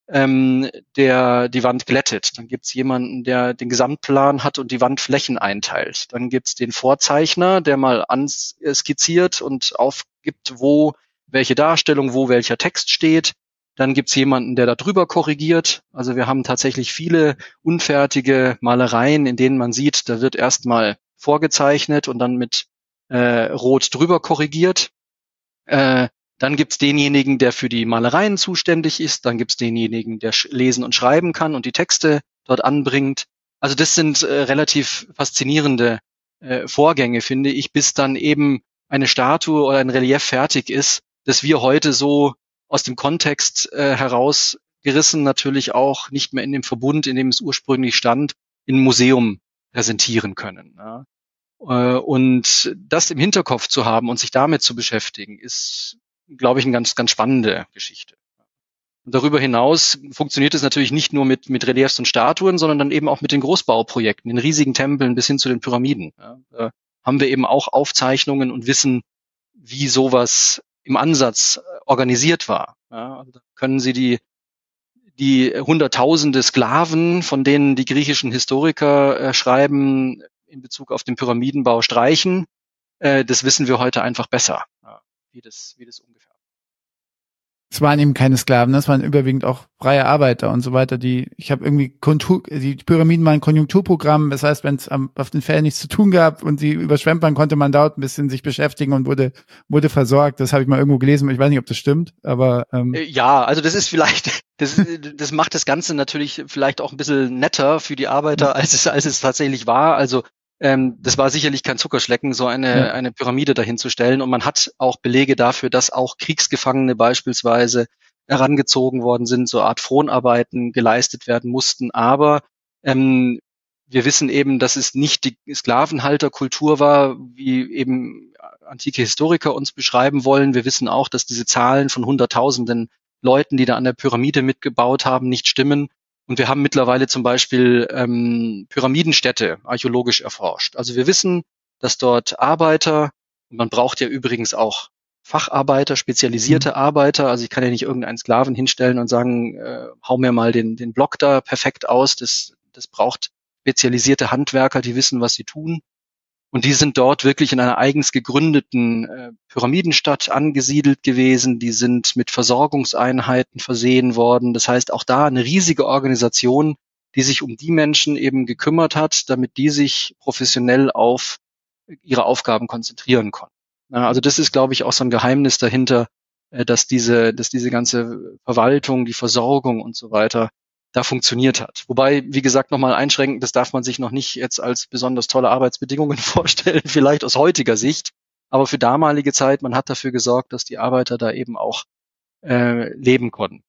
ähm, der die Wand glättet. Dann gibt es jemanden, der den Gesamtplan hat und die Wandflächen einteilt. Dann gibt es den Vorzeichner, der mal anskizziert und aufgibt, wo welche Darstellung, wo welcher Text steht. Dann gibt es jemanden, der da drüber korrigiert. Also wir haben tatsächlich viele unfertige Malereien, in denen man sieht, da wird erstmal vorgezeichnet und dann mit äh, Rot drüber korrigiert. Äh, dann gibt's denjenigen, der für die Malereien zuständig ist. Dann gibt's denjenigen, der lesen und schreiben kann und die Texte dort anbringt. Also das sind äh, relativ faszinierende äh, Vorgänge, finde ich, bis dann eben eine Statue oder ein Relief fertig ist, dass wir heute so aus dem Kontext äh, herausgerissen natürlich auch nicht mehr in dem Verbund, in dem es ursprünglich stand, in einem Museum präsentieren können. Ja. Äh, und das im Hinterkopf zu haben und sich damit zu beschäftigen, ist, glaube ich, eine ganz, ganz spannende Geschichte. Und darüber hinaus funktioniert es natürlich nicht nur mit, mit Reliefs und Statuen, sondern dann eben auch mit den Großbauprojekten, den riesigen Tempeln bis hin zu den Pyramiden. Ja, da haben wir eben auch Aufzeichnungen und wissen, wie sowas im Ansatz äh, organisiert war. Ja, also können Sie die, die Hunderttausende Sklaven, von denen die griechischen Historiker äh, schreiben, in Bezug auf den Pyramidenbau streichen. Äh, das wissen wir heute einfach besser, wie, das, wie das ungefähr. Es waren eben keine Sklaven, das waren überwiegend auch freie Arbeiter und so weiter. Die, ich habe irgendwie Kontur, die Pyramiden waren Konjunkturprogramm. Das heißt, wenn es auf den Fällen nichts zu tun gab und sie überschwemmt waren, konnte man dort ein bisschen sich beschäftigen und wurde wurde versorgt. Das habe ich mal irgendwo gelesen. Ich weiß nicht, ob das stimmt, aber ähm, äh, ja, also das ist vielleicht das, das macht das Ganze natürlich vielleicht auch ein bisschen netter für die Arbeiter, als es als es tatsächlich war. Also ähm, das war sicherlich kein Zuckerschlecken, so eine, ja. eine Pyramide dahinzustellen. Und man hat auch Belege dafür, dass auch Kriegsgefangene beispielsweise herangezogen worden sind, so Art Fronarbeiten geleistet werden mussten. Aber ähm, wir wissen eben, dass es nicht die Sklavenhalterkultur war, wie eben antike Historiker uns beschreiben wollen. Wir wissen auch, dass diese Zahlen von Hunderttausenden Leuten, die da an der Pyramide mitgebaut haben, nicht stimmen. Und wir haben mittlerweile zum Beispiel ähm, Pyramidenstädte archäologisch erforscht. Also wir wissen, dass dort Arbeiter, und man braucht ja übrigens auch Facharbeiter, spezialisierte mhm. Arbeiter, also ich kann ja nicht irgendeinen Sklaven hinstellen und sagen, äh, hau mir mal den, den Block da perfekt aus. Das, das braucht spezialisierte Handwerker, die wissen, was sie tun. Und die sind dort wirklich in einer eigens gegründeten äh, Pyramidenstadt angesiedelt gewesen. Die sind mit Versorgungseinheiten versehen worden. Das heißt, auch da eine riesige Organisation, die sich um die Menschen eben gekümmert hat, damit die sich professionell auf ihre Aufgaben konzentrieren konnten. Also das ist, glaube ich, auch so ein Geheimnis dahinter, äh, dass diese, dass diese ganze Verwaltung, die Versorgung und so weiter da funktioniert hat. Wobei, wie gesagt, nochmal einschränken, das darf man sich noch nicht jetzt als besonders tolle Arbeitsbedingungen vorstellen, vielleicht aus heutiger Sicht. Aber für damalige Zeit, man hat dafür gesorgt, dass die Arbeiter da eben auch äh, leben konnten.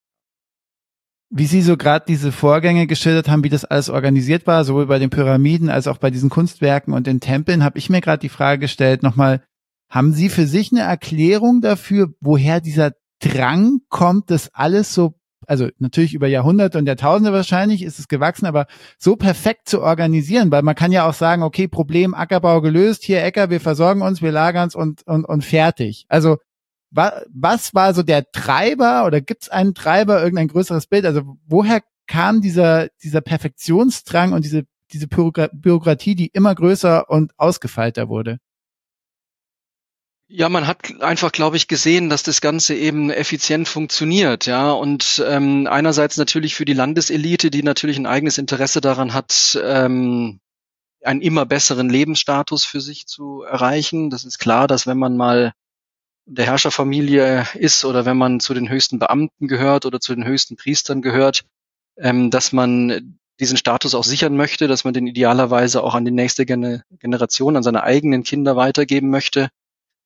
Wie Sie so gerade diese Vorgänge geschildert haben, wie das alles organisiert war, sowohl bei den Pyramiden als auch bei diesen Kunstwerken und den Tempeln, habe ich mir gerade die Frage gestellt, nochmal Haben Sie für sich eine Erklärung dafür, woher dieser Drang kommt, das alles so, also natürlich über Jahrhunderte und Jahrtausende wahrscheinlich ist es gewachsen, aber so perfekt zu organisieren, weil man kann ja auch sagen, okay, Problem Ackerbau gelöst, hier Äcker, wir versorgen uns, wir lagern es und, und, und fertig. Also was war so der Treiber oder gibt es einen Treiber, irgendein größeres Bild? Also woher kam dieser, dieser Perfektionsdrang und diese, diese Bürokratie, die immer größer und ausgefeilter wurde? Ja, man hat einfach, glaube ich, gesehen, dass das Ganze eben effizient funktioniert, ja. Und ähm, einerseits natürlich für die Landeselite, die natürlich ein eigenes Interesse daran hat, ähm, einen immer besseren Lebensstatus für sich zu erreichen. Das ist klar, dass wenn man mal der Herrscherfamilie ist oder wenn man zu den höchsten Beamten gehört oder zu den höchsten Priestern gehört, ähm, dass man diesen Status auch sichern möchte, dass man den idealerweise auch an die nächste Generation, an seine eigenen Kinder weitergeben möchte.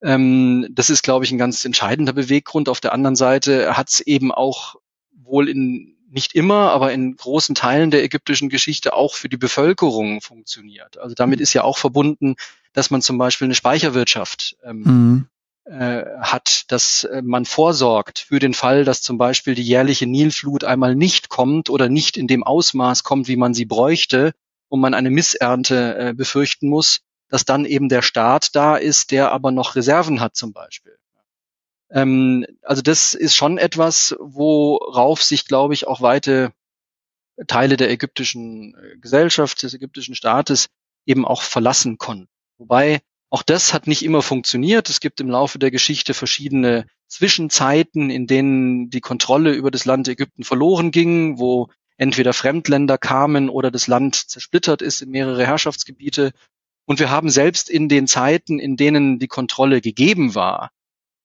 Ähm, das ist, glaube ich, ein ganz entscheidender Beweggrund. Auf der anderen Seite hat es eben auch wohl in nicht immer, aber in großen Teilen der ägyptischen Geschichte auch für die Bevölkerung funktioniert. Also damit ist ja auch verbunden, dass man zum Beispiel eine Speicherwirtschaft ähm, mhm. äh, hat, dass äh, man vorsorgt für den Fall, dass zum Beispiel die jährliche Nilflut einmal nicht kommt oder nicht in dem Ausmaß kommt, wie man sie bräuchte, und man eine Missernte äh, befürchten muss, dass dann eben der Staat da ist, der aber noch Reserven hat zum Beispiel. Ähm, also das ist schon etwas, worauf sich, glaube ich, auch weite Teile der ägyptischen äh, Gesellschaft, des ägyptischen Staates eben auch verlassen konnten. Wobei auch das hat nicht immer funktioniert. Es gibt im Laufe der Geschichte verschiedene Zwischenzeiten, in denen die Kontrolle über das Land Ägypten verloren ging, wo entweder Fremdländer kamen oder das Land zersplittert ist in mehrere Herrschaftsgebiete und wir haben selbst in den Zeiten, in denen die Kontrolle gegeben war,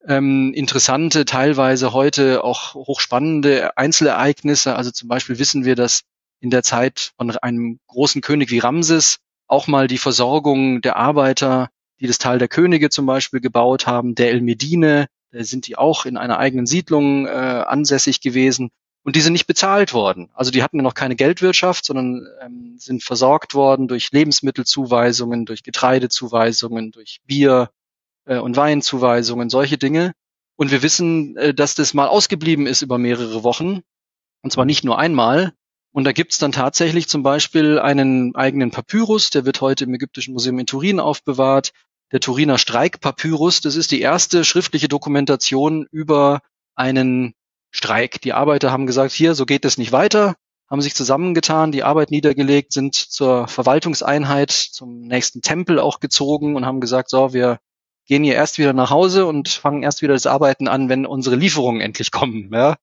ähm, interessante, teilweise heute auch hochspannende Einzelereignisse. Also zum Beispiel wissen wir, dass in der Zeit von einem großen König wie Ramses auch mal die Versorgung der Arbeiter, die das Tal der Könige zum Beispiel gebaut haben, der El Medine, da sind die auch in einer eigenen Siedlung äh, ansässig gewesen. Und die sind nicht bezahlt worden. Also die hatten noch keine Geldwirtschaft, sondern ähm, sind versorgt worden durch Lebensmittelzuweisungen, durch Getreidezuweisungen, durch Bier äh, und Weinzuweisungen, solche Dinge. Und wir wissen, äh, dass das mal ausgeblieben ist über mehrere Wochen. Und zwar nicht nur einmal. Und da gibt's dann tatsächlich zum Beispiel einen eigenen Papyrus, der wird heute im Ägyptischen Museum in Turin aufbewahrt. Der Turiner Streikpapyrus, das ist die erste schriftliche Dokumentation über einen Streik. Die Arbeiter haben gesagt, hier, so geht es nicht weiter, haben sich zusammengetan, die Arbeit niedergelegt, sind zur Verwaltungseinheit, zum nächsten Tempel auch gezogen und haben gesagt, so, wir gehen hier erst wieder nach Hause und fangen erst wieder das Arbeiten an, wenn unsere Lieferungen endlich kommen. Ja?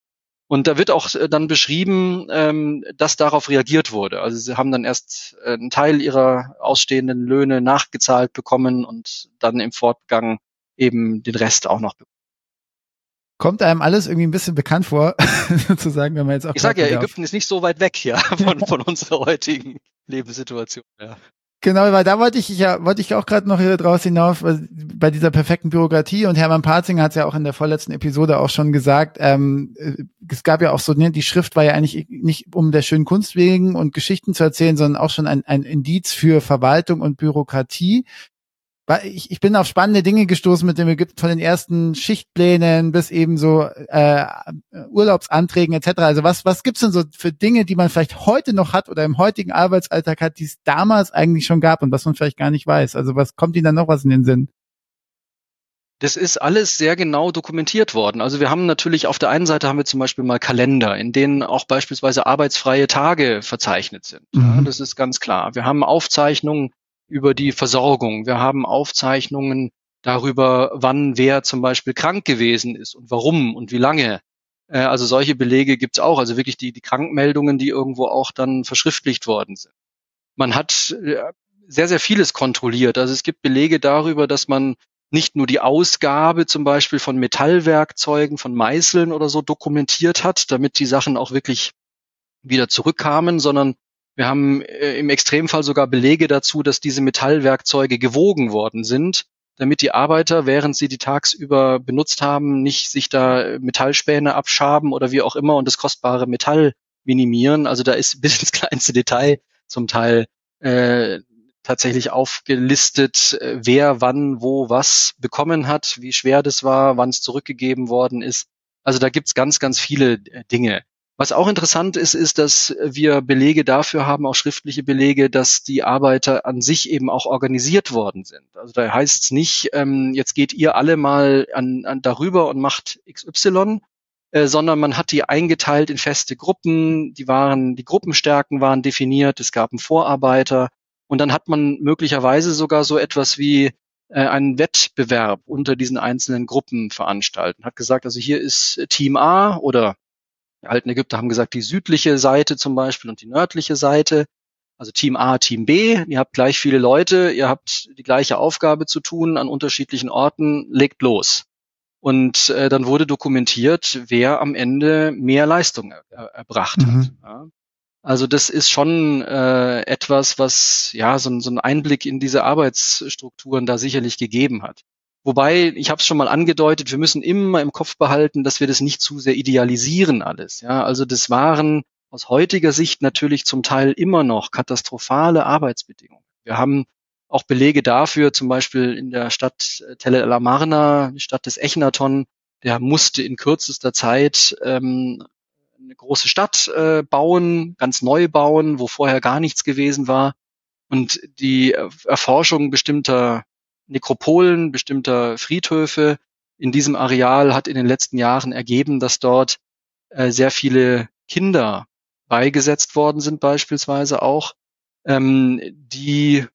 Und da wird auch äh, dann beschrieben, ähm, dass darauf reagiert wurde. Also sie haben dann erst äh, einen Teil ihrer ausstehenden Löhne nachgezahlt bekommen und dann im Fortgang eben den Rest auch noch bekommen kommt einem alles irgendwie ein bisschen bekannt vor, sozusagen, wenn man jetzt auch. Ich sage ja, Ägypten ist nicht so weit weg ja von, von unserer heutigen Lebenssituation. Ja. Genau, weil da wollte ich ja, wollte ich auch gerade noch hier draus hinauf, bei dieser perfekten Bürokratie und Hermann Parzinger hat es ja auch in der vorletzten Episode auch schon gesagt, ähm, es gab ja auch so, ne, die Schrift war ja eigentlich nicht um der schönen Kunst wegen und Geschichten zu erzählen, sondern auch schon ein, ein Indiz für Verwaltung und Bürokratie ich, ich bin auf spannende Dinge gestoßen mit dem Ägypten von den ersten Schichtplänen bis eben so äh, Urlaubsanträgen etc. Also was was gibt's denn so für Dinge, die man vielleicht heute noch hat oder im heutigen Arbeitsalltag hat, die es damals eigentlich schon gab und was man vielleicht gar nicht weiß? Also was kommt Ihnen dann noch was in den Sinn? Das ist alles sehr genau dokumentiert worden. Also wir haben natürlich auf der einen Seite haben wir zum Beispiel mal Kalender, in denen auch beispielsweise arbeitsfreie Tage verzeichnet sind. Mhm. Ja, das ist ganz klar. Wir haben Aufzeichnungen über die Versorgung. Wir haben Aufzeichnungen darüber, wann wer zum Beispiel krank gewesen ist und warum und wie lange. Äh, also solche Belege gibt's auch, also wirklich die, die Krankmeldungen, die irgendwo auch dann verschriftlicht worden sind. Man hat äh, sehr, sehr vieles kontrolliert. Also es gibt Belege darüber, dass man nicht nur die Ausgabe zum Beispiel von Metallwerkzeugen, von Meißeln oder so dokumentiert hat, damit die Sachen auch wirklich wieder zurückkamen, sondern wir haben äh, im Extremfall sogar Belege dazu, dass diese Metallwerkzeuge gewogen worden sind, damit die Arbeiter, während sie die tagsüber benutzt haben, nicht sich da Metallspäne abschaben oder wie auch immer und das kostbare Metall minimieren. Also da ist bis ins kleinste Detail zum Teil äh, tatsächlich aufgelistet, äh, wer wann wo was bekommen hat, wie schwer das war, wann es zurückgegeben worden ist. Also da gibt's ganz, ganz viele äh, Dinge. Was auch interessant ist, ist, dass wir Belege dafür haben, auch schriftliche Belege, dass die Arbeiter an sich eben auch organisiert worden sind. Also da heißt es nicht, ähm, jetzt geht ihr alle mal an, an darüber und macht XY, äh, sondern man hat die eingeteilt in feste Gruppen. Die waren, die Gruppenstärken waren definiert. Es gab einen Vorarbeiter und dann hat man möglicherweise sogar so etwas wie äh, einen Wettbewerb unter diesen einzelnen Gruppen veranstalten. Hat gesagt, also hier ist Team A oder die alten Ägypter haben gesagt, die südliche Seite zum Beispiel und die nördliche Seite. Also Team A, Team B. Ihr habt gleich viele Leute, ihr habt die gleiche Aufgabe zu tun an unterschiedlichen Orten. Legt los. Und äh, dann wurde dokumentiert, wer am Ende mehr Leistung er, erbracht mhm. hat. Ja. Also das ist schon äh, etwas, was ja so, so einen Einblick in diese Arbeitsstrukturen da sicherlich gegeben hat. Wobei, ich habe es schon mal angedeutet, wir müssen immer im Kopf behalten, dass wir das nicht zu sehr idealisieren alles. Ja, also das waren aus heutiger Sicht natürlich zum Teil immer noch katastrophale Arbeitsbedingungen. Wir haben auch Belege dafür, zum Beispiel in der Stadt Tel El Amarna, Stadt des Echnaton, der musste in kürzester Zeit ähm, eine große Stadt äh, bauen, ganz neu bauen, wo vorher gar nichts gewesen war. Und die Erforschung bestimmter Nekropolen, bestimmter Friedhöfe. In diesem Areal hat in den letzten Jahren ergeben, dass dort äh, sehr viele Kinder beigesetzt worden sind, beispielsweise auch, ähm, die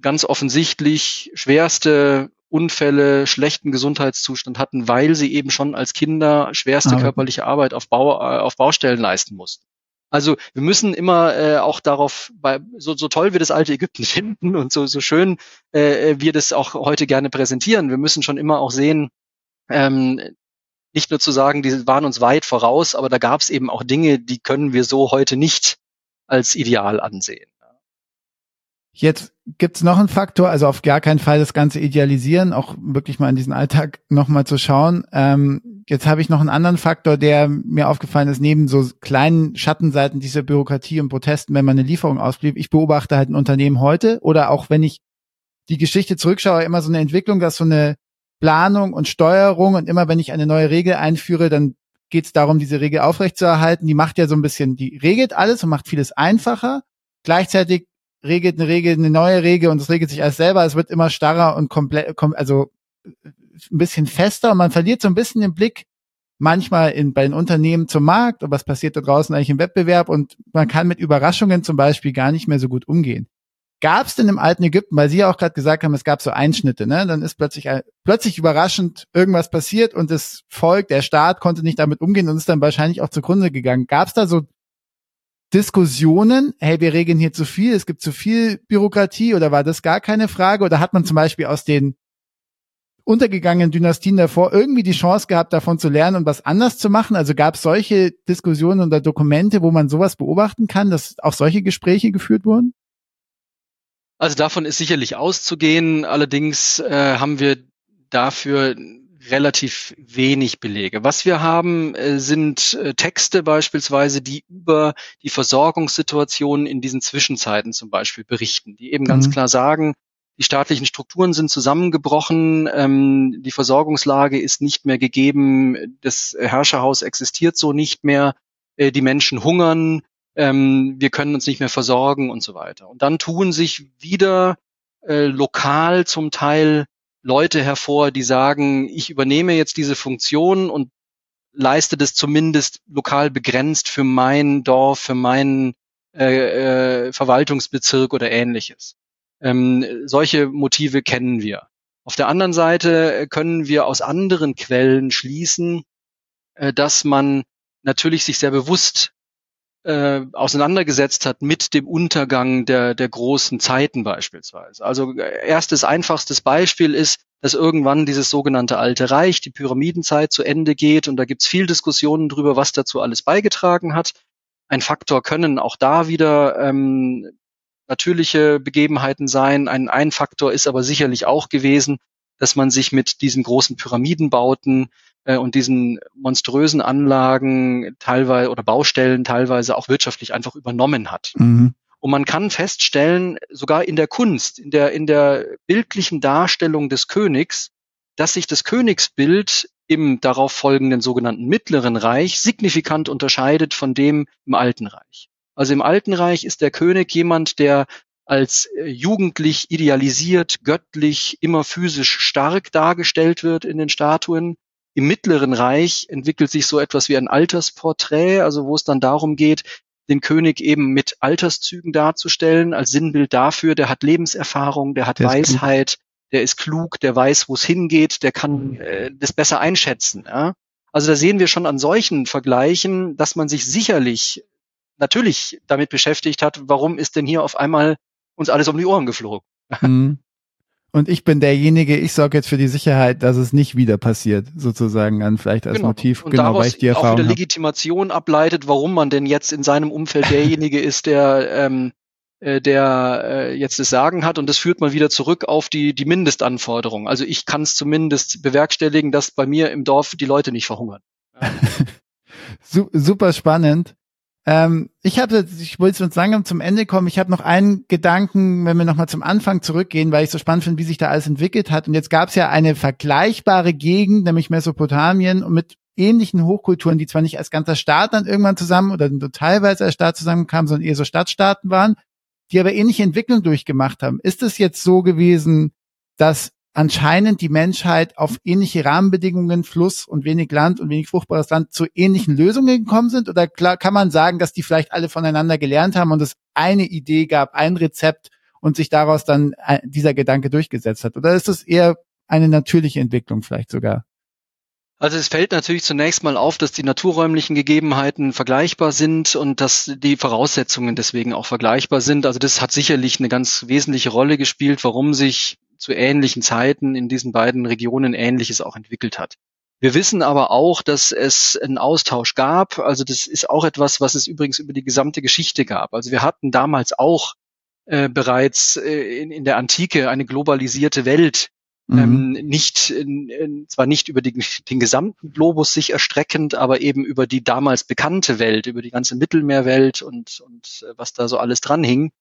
ganz offensichtlich schwerste Unfälle, schlechten Gesundheitszustand hatten, weil sie eben schon als Kinder schwerste ah, körperliche Arbeit auf, Bau, äh, auf Baustellen leisten mussten. Also wir müssen immer äh, auch darauf, bei, so, so toll wir das alte Ägypten finden und so, so schön äh, wir das auch heute gerne präsentieren, wir müssen schon immer auch sehen, ähm, nicht nur zu sagen, die waren uns weit voraus, aber da gab es eben auch Dinge, die können wir so heute nicht als ideal ansehen. Jetzt gibt's noch einen Faktor, also auf gar keinen Fall das Ganze idealisieren, auch wirklich mal in diesen Alltag nochmal zu schauen. Ähm, jetzt habe ich noch einen anderen Faktor, der mir aufgefallen ist, neben so kleinen Schattenseiten dieser Bürokratie und Protesten, wenn man eine Lieferung ausblieb. Ich beobachte halt ein Unternehmen heute oder auch wenn ich die Geschichte zurückschaue, immer so eine Entwicklung, dass so eine Planung und Steuerung und immer wenn ich eine neue Regel einführe, dann geht es darum, diese Regel aufrechtzuerhalten. Die macht ja so ein bisschen, die regelt alles und macht vieles einfacher. Gleichzeitig regelt eine Regel, eine neue Regel und es regelt sich alles selber. Es wird immer starrer und komplett, also ein bisschen fester und man verliert so ein bisschen den Blick manchmal in, bei den Unternehmen zum Markt und was passiert da draußen eigentlich im Wettbewerb und man kann mit Überraschungen zum Beispiel gar nicht mehr so gut umgehen. Gab es denn im alten Ägypten, weil Sie ja auch gerade gesagt haben, es gab so Einschnitte, ne? Dann ist plötzlich plötzlich überraschend irgendwas passiert und das Volk, der Staat konnte nicht damit umgehen und ist dann wahrscheinlich auch zugrunde gegangen. Gab es da so Diskussionen, hey, wir regeln hier zu viel, es gibt zu viel Bürokratie oder war das gar keine Frage? Oder hat man zum Beispiel aus den untergegangenen Dynastien davor irgendwie die Chance gehabt, davon zu lernen und was anders zu machen? Also gab es solche Diskussionen oder Dokumente, wo man sowas beobachten kann, dass auch solche Gespräche geführt wurden? Also davon ist sicherlich auszugehen. Allerdings äh, haben wir dafür relativ wenig Belege. Was wir haben, äh, sind äh, Texte beispielsweise, die über die Versorgungssituation in diesen Zwischenzeiten zum Beispiel berichten, die eben mhm. ganz klar sagen, die staatlichen Strukturen sind zusammengebrochen, ähm, die Versorgungslage ist nicht mehr gegeben, das Herrscherhaus existiert so nicht mehr, äh, die Menschen hungern, ähm, wir können uns nicht mehr versorgen und so weiter. Und dann tun sich wieder äh, lokal zum Teil Leute hervor, die sagen, ich übernehme jetzt diese Funktion und leiste das zumindest lokal begrenzt für mein Dorf, für meinen äh, äh, Verwaltungsbezirk oder ähnliches. Ähm, solche Motive kennen wir. Auf der anderen Seite können wir aus anderen Quellen schließen, äh, dass man natürlich sich sehr bewusst äh, auseinandergesetzt hat mit dem Untergang der, der großen Zeiten beispielsweise. Also äh, erstes einfachstes Beispiel ist, dass irgendwann dieses sogenannte Alte Reich, die Pyramidenzeit zu Ende geht und da gibt's viel Diskussionen drüber, was dazu alles beigetragen hat. Ein Faktor können auch da wieder ähm, natürliche Begebenheiten sein. Ein, ein Faktor ist aber sicherlich auch gewesen, dass man sich mit diesen großen Pyramidenbauten äh, und diesen monströsen Anlagen teilweise oder Baustellen teilweise auch wirtschaftlich einfach übernommen hat. Mhm. Und man kann feststellen, sogar in der Kunst, in der, in der bildlichen Darstellung des Königs, dass sich das Königsbild im darauf folgenden sogenannten Mittleren Reich signifikant unterscheidet von dem im Alten Reich. Also im Alten Reich ist der König jemand, der als äh, jugendlich idealisiert, göttlich, immer physisch stark dargestellt wird in den Statuen. Im Mittleren Reich entwickelt sich so etwas wie ein Altersporträt, also wo es dann darum geht, den König eben mit Alterszügen darzustellen, als Sinnbild dafür, der hat Lebenserfahrung, der hat der Weisheit, der ist klug, der weiß, wo es hingeht, der kann äh, das besser einschätzen. Ja? Also da sehen wir schon an solchen Vergleichen, dass man sich sicherlich natürlich damit beschäftigt hat, warum ist denn hier auf einmal uns alles um die Ohren geflogen. Mhm. Und ich bin derjenige, ich sorge jetzt für die Sicherheit, dass es nicht wieder passiert, sozusagen dann vielleicht als genau. Motiv, und genau, weil ich die Erfahrung auch wieder Legitimation ableitet, warum man denn jetzt in seinem Umfeld derjenige ist, der ähm, äh, der äh, jetzt das Sagen hat und das führt mal wieder zurück auf die die Mindestanforderungen. Also ich kann es zumindest bewerkstelligen, dass bei mir im Dorf die Leute nicht verhungern. Ja. Super spannend. Ähm, ich hatte, ich wollte jetzt langsam zum Ende kommen. Ich habe noch einen Gedanken, wenn wir nochmal zum Anfang zurückgehen, weil ich so spannend finde, wie sich da alles entwickelt hat. Und jetzt gab es ja eine vergleichbare Gegend, nämlich Mesopotamien, mit ähnlichen Hochkulturen, die zwar nicht als ganzer Staat dann irgendwann zusammen oder nur teilweise als Staat zusammenkamen, sondern eher so Stadtstaaten waren, die aber ähnliche Entwicklungen durchgemacht haben. Ist es jetzt so gewesen, dass anscheinend die Menschheit auf ähnliche Rahmenbedingungen, Fluss und wenig Land und wenig fruchtbares Land zu ähnlichen Lösungen gekommen sind? Oder klar, kann man sagen, dass die vielleicht alle voneinander gelernt haben und es eine Idee gab, ein Rezept und sich daraus dann äh, dieser Gedanke durchgesetzt hat? Oder ist es eher eine natürliche Entwicklung vielleicht sogar? Also es fällt natürlich zunächst mal auf, dass die naturräumlichen Gegebenheiten vergleichbar sind und dass die Voraussetzungen deswegen auch vergleichbar sind. Also das hat sicherlich eine ganz wesentliche Rolle gespielt, warum sich zu ähnlichen Zeiten in diesen beiden Regionen Ähnliches auch entwickelt hat. Wir wissen aber auch, dass es einen Austausch gab. Also das ist auch etwas, was es übrigens über die gesamte Geschichte gab. Also wir hatten damals auch äh, bereits äh, in, in der Antike eine globalisierte Welt, Mhm. Ähm, nicht, zwar nicht über die, den gesamten Globus sich erstreckend, aber eben über die damals bekannte Welt, über die ganze Mittelmeerwelt und, und äh, was da so alles dran hing.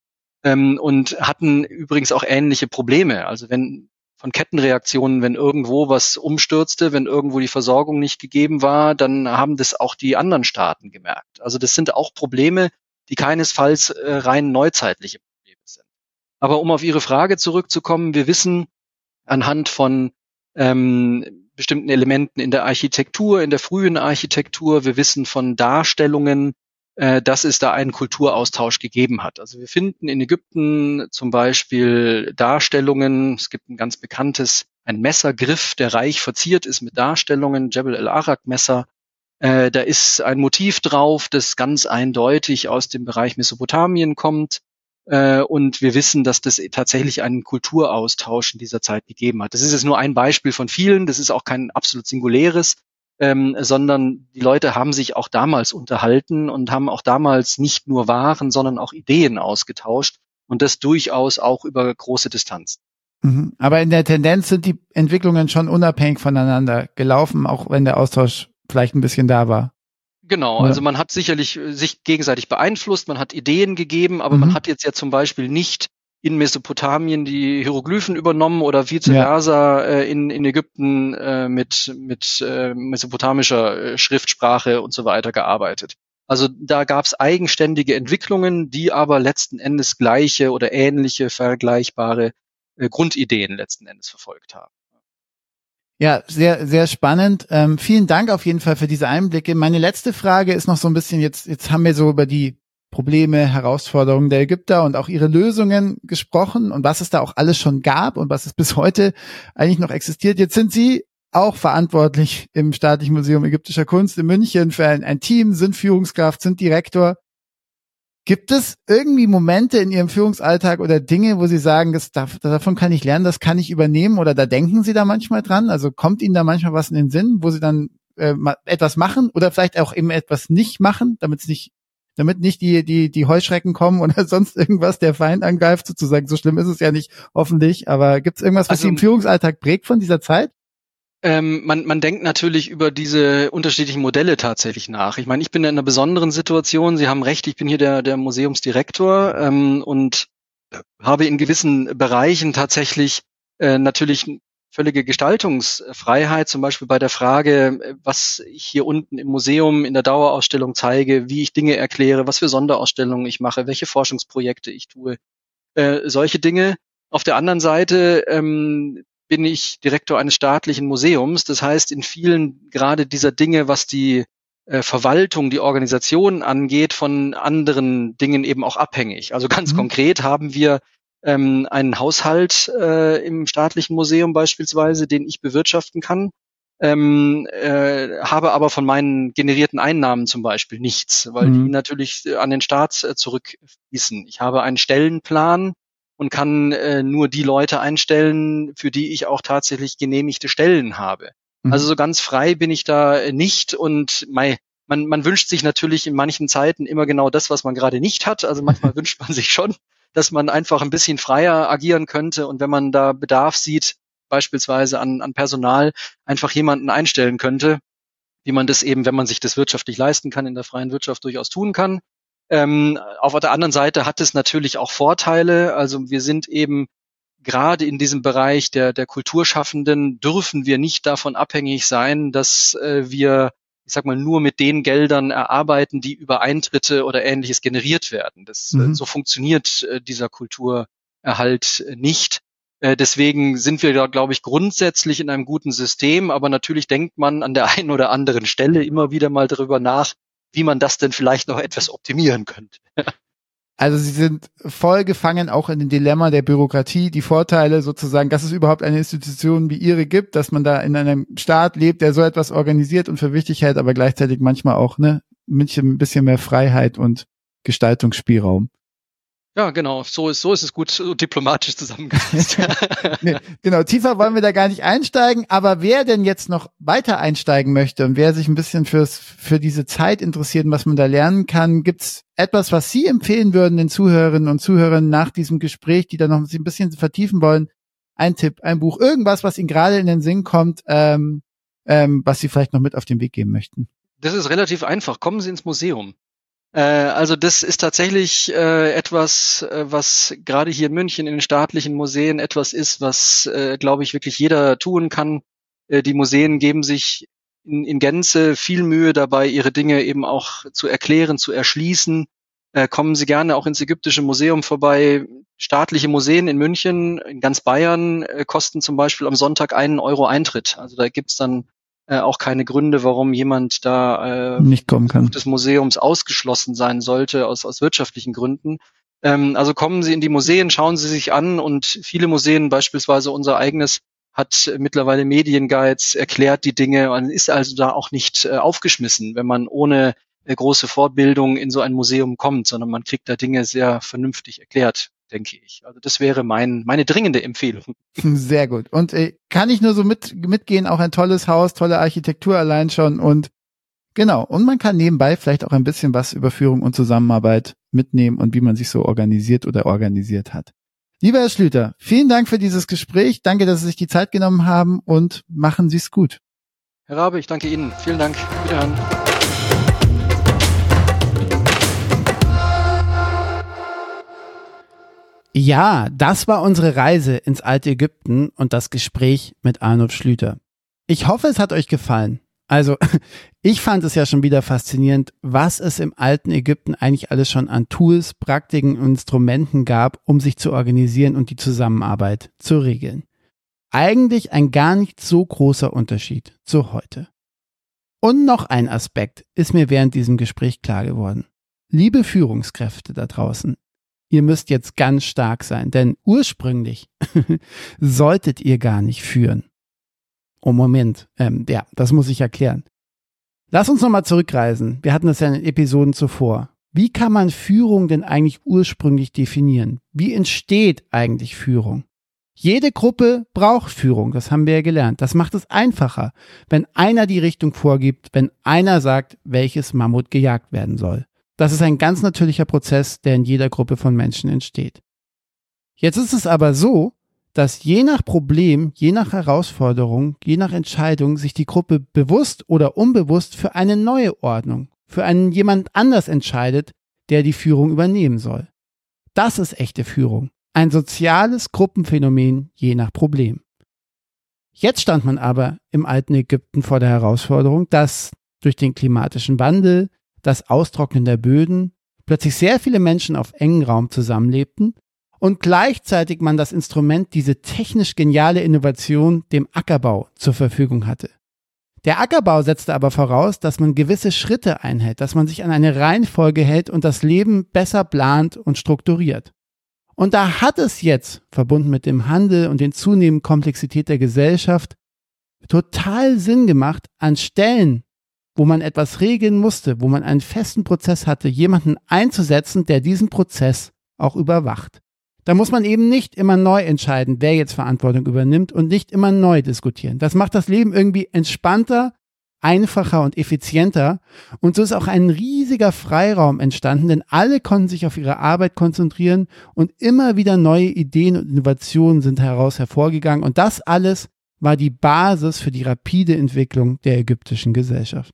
Ähm, und hatten übrigens auch ähnliche Probleme. Also wenn von Kettenreaktionen, wenn irgendwo was umstürzte, wenn irgendwo die Versorgung nicht gegeben war, dann haben das auch die anderen Staaten gemerkt. Also das sind auch Probleme, die keinesfalls äh, rein neuzeitliche Probleme sind. Aber um auf Ihre Frage zurückzukommen, wir wissen, anhand von ähm, bestimmten Elementen in der Architektur, in der frühen Architektur. Wir wissen von Darstellungen, äh, dass es da einen Kulturaustausch gegeben hat. Also wir finden in Ägypten zum Beispiel Darstellungen, es gibt ein ganz bekanntes, ein Messergriff, der reich verziert ist mit Darstellungen, Jebel el-Arak Messer. Äh, da ist ein Motiv drauf, das ganz eindeutig aus dem Bereich Mesopotamien kommt. Äh, und wir wissen, dass das tatsächlich einen Kulturaustausch in dieser Zeit gegeben hat. Das ist jetzt nur ein Beispiel von vielen. Das ist auch kein absolut singuläres, ähm, sondern die Leute haben sich auch damals unterhalten und haben auch damals nicht nur Waren, sondern auch Ideen ausgetauscht und das durchaus auch über große Distanzen. Mhm. Aber in der Tendenz sind die Entwicklungen schon unabhängig voneinander gelaufen, auch wenn der Austausch vielleicht ein bisschen da war. Genau, also man hat sicherlich äh, sich gegenseitig beeinflusst, man hat Ideen gegeben, aber mhm. man hat jetzt ja zum Beispiel nicht in Mesopotamien die Hieroglyphen übernommen oder vice versa ja. äh, in, in Ägypten äh, mit, mit äh, mesopotamischer äh, Schriftsprache und so weiter gearbeitet. Also da gab es eigenständige Entwicklungen, die aber letzten Endes gleiche oder ähnliche, vergleichbare äh, Grundideen letzten Endes verfolgt haben. Ja, sehr, sehr spannend. Ähm, vielen Dank auf jeden Fall für diese Einblicke. Meine letzte Frage ist noch so ein bisschen, jetzt, jetzt haben wir so über die Probleme, Herausforderungen der Ägypter und auch ihre Lösungen gesprochen und was es da auch alles schon gab und was es bis heute eigentlich noch existiert. Jetzt sind Sie auch verantwortlich im Staatlichen Museum Ägyptischer Kunst in München für ein, ein Team, sind Führungskraft, sind Direktor. Gibt es irgendwie Momente in Ihrem Führungsalltag oder Dinge, wo Sie sagen, das, davon kann ich lernen, das kann ich übernehmen oder da denken Sie da manchmal dran? Also kommt Ihnen da manchmal was in den Sinn, wo Sie dann äh, etwas machen oder vielleicht auch eben etwas nicht machen, damit es nicht damit nicht die, die, die Heuschrecken kommen oder sonst irgendwas der Feind angreift, sozusagen. So schlimm ist es ja nicht, hoffentlich. Aber gibt es irgendwas, was also, Sie im Führungsalltag prägt von dieser Zeit? Ähm, man, man denkt natürlich über diese unterschiedlichen Modelle tatsächlich nach. Ich meine, ich bin in einer besonderen Situation. Sie haben recht, ich bin hier der, der Museumsdirektor ähm, und habe in gewissen Bereichen tatsächlich äh, natürlich völlige Gestaltungsfreiheit, zum Beispiel bei der Frage, was ich hier unten im Museum in der Dauerausstellung zeige, wie ich Dinge erkläre, was für Sonderausstellungen ich mache, welche Forschungsprojekte ich tue, äh, solche Dinge. Auf der anderen Seite ähm, bin ich Direktor eines staatlichen Museums. Das heißt, in vielen gerade dieser Dinge, was die äh, Verwaltung, die Organisation angeht, von anderen Dingen eben auch abhängig. Also ganz mhm. konkret haben wir ähm, einen Haushalt äh, im staatlichen Museum beispielsweise, den ich bewirtschaften kann. Ähm, äh, habe aber von meinen generierten Einnahmen zum Beispiel nichts, weil mhm. die natürlich an den Staat äh, zurückfließen. Ich habe einen Stellenplan, und kann äh, nur die Leute einstellen, für die ich auch tatsächlich genehmigte Stellen habe. Mhm. Also so ganz frei bin ich da nicht und mei, man, man wünscht sich natürlich in manchen Zeiten immer genau das, was man gerade nicht hat. Also manchmal wünscht man sich schon, dass man einfach ein bisschen freier agieren könnte und wenn man da Bedarf sieht, beispielsweise an, an Personal, einfach jemanden einstellen könnte, wie man das eben, wenn man sich das wirtschaftlich leisten kann, in der freien Wirtschaft durchaus tun kann. Ähm, auf der anderen Seite hat es natürlich auch Vorteile. Also wir sind eben gerade in diesem Bereich der, der Kulturschaffenden dürfen wir nicht davon abhängig sein, dass äh, wir, ich sag mal, nur mit den Geldern erarbeiten, die über Eintritte oder ähnliches generiert werden. Das, äh, mhm. so funktioniert äh, dieser Kulturerhalt nicht. Äh, deswegen sind wir da, glaube ich, grundsätzlich in einem guten System, aber natürlich denkt man an der einen oder anderen Stelle immer wieder mal darüber nach, wie man das denn vielleicht noch etwas optimieren könnte. Also sie sind voll gefangen auch in den Dilemma der Bürokratie, die Vorteile sozusagen, dass es überhaupt eine Institution wie ihre gibt, dass man da in einem Staat lebt, der so etwas organisiert und für wichtig hält, aber gleichzeitig manchmal auch ne, ein bisschen mehr Freiheit und Gestaltungsspielraum. Ja, genau. So ist, so ist es gut so diplomatisch zusammengefasst. nee, genau. Tiefer wollen wir da gar nicht einsteigen. Aber wer denn jetzt noch weiter einsteigen möchte und wer sich ein bisschen fürs, für diese Zeit interessiert und was man da lernen kann, gibt's etwas, was Sie empfehlen würden den Zuhörerinnen und Zuhörern nach diesem Gespräch, die da noch ein bisschen vertiefen wollen? Ein Tipp, ein Buch, irgendwas, was Ihnen gerade in den Sinn kommt, ähm, ähm, was Sie vielleicht noch mit auf den Weg geben möchten. Das ist relativ einfach. Kommen Sie ins Museum. Äh, also das ist tatsächlich äh, etwas, äh, was gerade hier in München in den staatlichen Museen etwas ist, was, äh, glaube ich, wirklich jeder tun kann. Äh, die Museen geben sich in, in Gänze viel Mühe dabei, ihre Dinge eben auch zu erklären, zu erschließen. Äh, kommen Sie gerne auch ins Ägyptische Museum vorbei. Staatliche Museen in München, in ganz Bayern, äh, kosten zum Beispiel am Sonntag einen Euro Eintritt. Also da gibt's dann äh, auch keine Gründe, warum jemand da äh, nicht kommen kann. des Museums ausgeschlossen sein sollte aus, aus wirtschaftlichen Gründen. Ähm, also kommen Sie in die Museen, schauen Sie sich an und viele Museen, beispielsweise unser eigenes, hat mittlerweile Medienguides, erklärt die Dinge und ist also da auch nicht äh, aufgeschmissen, wenn man ohne äh, große Fortbildung in so ein Museum kommt, sondern man kriegt da Dinge sehr vernünftig erklärt denke ich. Also das wäre mein, meine dringende Empfehlung. Sehr gut. Und äh, kann ich nur so mit, mitgehen, auch ein tolles Haus, tolle Architektur allein schon und genau. Und man kann nebenbei vielleicht auch ein bisschen was über Führung und Zusammenarbeit mitnehmen und wie man sich so organisiert oder organisiert hat. Lieber Herr Schlüter, vielen Dank für dieses Gespräch. Danke, dass Sie sich die Zeit genommen haben und machen Sie es gut. Herr Rabe, ich danke Ihnen. Vielen Dank. Wiederhören. Ja, das war unsere Reise ins alte Ägypten und das Gespräch mit Arnold Schlüter. Ich hoffe, es hat euch gefallen. Also, ich fand es ja schon wieder faszinierend, was es im alten Ägypten eigentlich alles schon an Tools, Praktiken und Instrumenten gab, um sich zu organisieren und die Zusammenarbeit zu regeln. Eigentlich ein gar nicht so großer Unterschied zu heute. Und noch ein Aspekt ist mir während diesem Gespräch klar geworden. Liebe Führungskräfte da draußen, ihr müsst jetzt ganz stark sein, denn ursprünglich solltet ihr gar nicht führen. Oh Moment, ähm, ja, das muss ich erklären. Lass uns nochmal zurückreisen. Wir hatten das ja in den Episoden zuvor. Wie kann man Führung denn eigentlich ursprünglich definieren? Wie entsteht eigentlich Führung? Jede Gruppe braucht Führung, das haben wir ja gelernt. Das macht es einfacher, wenn einer die Richtung vorgibt, wenn einer sagt, welches Mammut gejagt werden soll. Das ist ein ganz natürlicher Prozess, der in jeder Gruppe von Menschen entsteht. Jetzt ist es aber so, dass je nach Problem, je nach Herausforderung, je nach Entscheidung sich die Gruppe bewusst oder unbewusst für eine neue Ordnung, für einen jemand anders entscheidet, der die Führung übernehmen soll. Das ist echte Führung. Ein soziales Gruppenphänomen je nach Problem. Jetzt stand man aber im alten Ägypten vor der Herausforderung, dass durch den klimatischen Wandel, das Austrocknen der Böden, plötzlich sehr viele Menschen auf engen Raum zusammenlebten und gleichzeitig man das Instrument, diese technisch geniale Innovation, dem Ackerbau zur Verfügung hatte. Der Ackerbau setzte aber voraus, dass man gewisse Schritte einhält, dass man sich an eine Reihenfolge hält und das Leben besser plant und strukturiert. Und da hat es jetzt, verbunden mit dem Handel und den zunehmenden Komplexität der Gesellschaft, total Sinn gemacht, an Stellen, wo man etwas regeln musste, wo man einen festen Prozess hatte, jemanden einzusetzen, der diesen Prozess auch überwacht. Da muss man eben nicht immer neu entscheiden, wer jetzt Verantwortung übernimmt und nicht immer neu diskutieren. Das macht das Leben irgendwie entspannter, einfacher und effizienter. Und so ist auch ein riesiger Freiraum entstanden, denn alle konnten sich auf ihre Arbeit konzentrieren und immer wieder neue Ideen und Innovationen sind heraus hervorgegangen. Und das alles war die Basis für die rapide Entwicklung der ägyptischen Gesellschaft.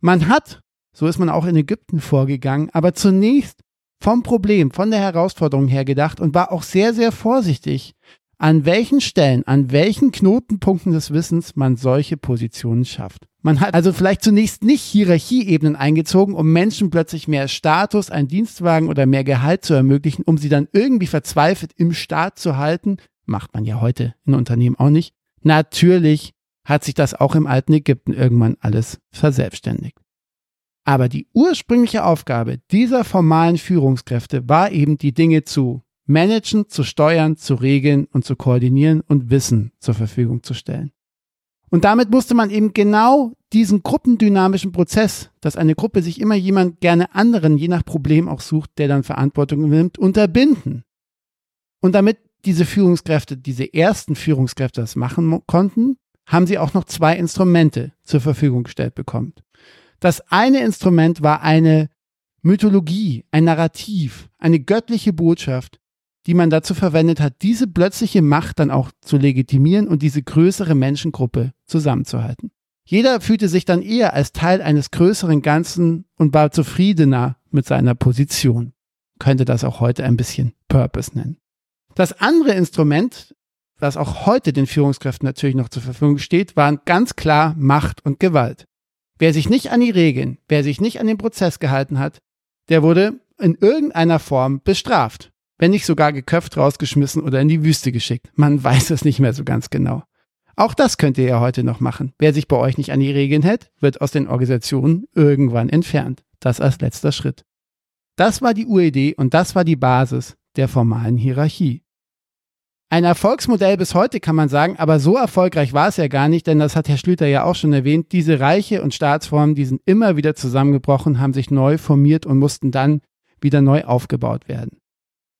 Man hat, so ist man auch in Ägypten vorgegangen, aber zunächst vom Problem, von der Herausforderung her gedacht und war auch sehr, sehr vorsichtig, an welchen Stellen, an welchen Knotenpunkten des Wissens man solche Positionen schafft. Man hat also vielleicht zunächst nicht Hierarchieebenen eingezogen, um Menschen plötzlich mehr Status, einen Dienstwagen oder mehr Gehalt zu ermöglichen, um sie dann irgendwie verzweifelt im Staat zu halten. Macht man ja heute in Unternehmen auch nicht. Natürlich hat sich das auch im alten Ägypten irgendwann alles verselbstständigt. Aber die ursprüngliche Aufgabe dieser formalen Führungskräfte war eben, die Dinge zu managen, zu steuern, zu regeln und zu koordinieren und Wissen zur Verfügung zu stellen. Und damit musste man eben genau diesen gruppendynamischen Prozess, dass eine Gruppe sich immer jemand gerne anderen, je nach Problem auch sucht, der dann Verantwortung übernimmt, unterbinden. Und damit diese Führungskräfte, diese ersten Führungskräfte das machen konnten, haben sie auch noch zwei Instrumente zur Verfügung gestellt bekommen. Das eine Instrument war eine Mythologie, ein Narrativ, eine göttliche Botschaft, die man dazu verwendet hat, diese plötzliche Macht dann auch zu legitimieren und diese größere Menschengruppe zusammenzuhalten. Jeder fühlte sich dann eher als Teil eines größeren Ganzen und war zufriedener mit seiner Position. Könnte das auch heute ein bisschen Purpose nennen. Das andere Instrument, was auch heute den Führungskräften natürlich noch zur Verfügung steht, waren ganz klar Macht und Gewalt. Wer sich nicht an die Regeln, wer sich nicht an den Prozess gehalten hat, der wurde in irgendeiner Form bestraft wenn nicht sogar geköpft rausgeschmissen oder in die Wüste geschickt. Man weiß es nicht mehr so ganz genau. Auch das könnt ihr ja heute noch machen. Wer sich bei euch nicht an die Regeln hält, wird aus den Organisationen irgendwann entfernt. Das als letzter Schritt. Das war die Uridee und das war die Basis der formalen Hierarchie. Ein Erfolgsmodell bis heute kann man sagen, aber so erfolgreich war es ja gar nicht, denn das hat Herr Schlüter ja auch schon erwähnt. Diese Reiche und Staatsformen, die sind immer wieder zusammengebrochen, haben sich neu formiert und mussten dann wieder neu aufgebaut werden.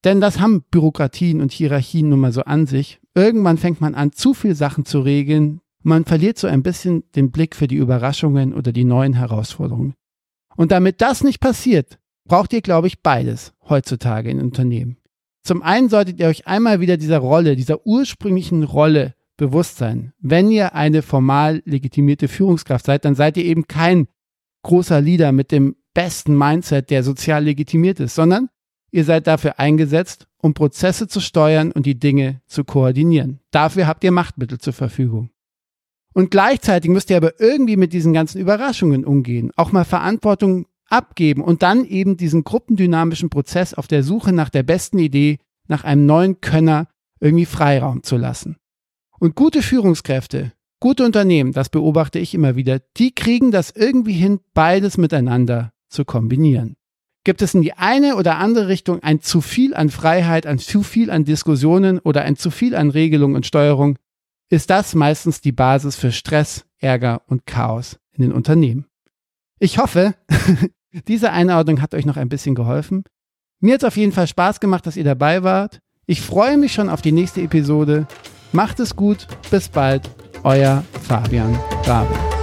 Denn das haben Bürokratien und Hierarchien nun mal so an sich. Irgendwann fängt man an, zu viel Sachen zu regeln. Man verliert so ein bisschen den Blick für die Überraschungen oder die neuen Herausforderungen. Und damit das nicht passiert, braucht ihr, glaube ich, beides heutzutage in Unternehmen. Zum einen solltet ihr euch einmal wieder dieser Rolle, dieser ursprünglichen Rolle bewusst sein. Wenn ihr eine formal legitimierte Führungskraft seid, dann seid ihr eben kein großer Leader mit dem besten Mindset, der sozial legitimiert ist, sondern Ihr seid dafür eingesetzt, um Prozesse zu steuern und die Dinge zu koordinieren. Dafür habt ihr Machtmittel zur Verfügung. Und gleichzeitig müsst ihr aber irgendwie mit diesen ganzen Überraschungen umgehen, auch mal Verantwortung abgeben und dann eben diesen gruppendynamischen Prozess auf der Suche nach der besten Idee, nach einem neuen Könner irgendwie Freiraum zu lassen. Und gute Führungskräfte, gute Unternehmen, das beobachte ich immer wieder, die kriegen das irgendwie hin, beides miteinander zu kombinieren. Gibt es in die eine oder andere Richtung ein zu viel an Freiheit, ein zu viel an Diskussionen oder ein zu viel an Regelung und Steuerung, ist das meistens die Basis für Stress, Ärger und Chaos in den Unternehmen. Ich hoffe, diese Einordnung hat euch noch ein bisschen geholfen. Mir hat es auf jeden Fall Spaß gemacht, dass ihr dabei wart. Ich freue mich schon auf die nächste Episode. Macht es gut, bis bald, euer Fabian Rabe.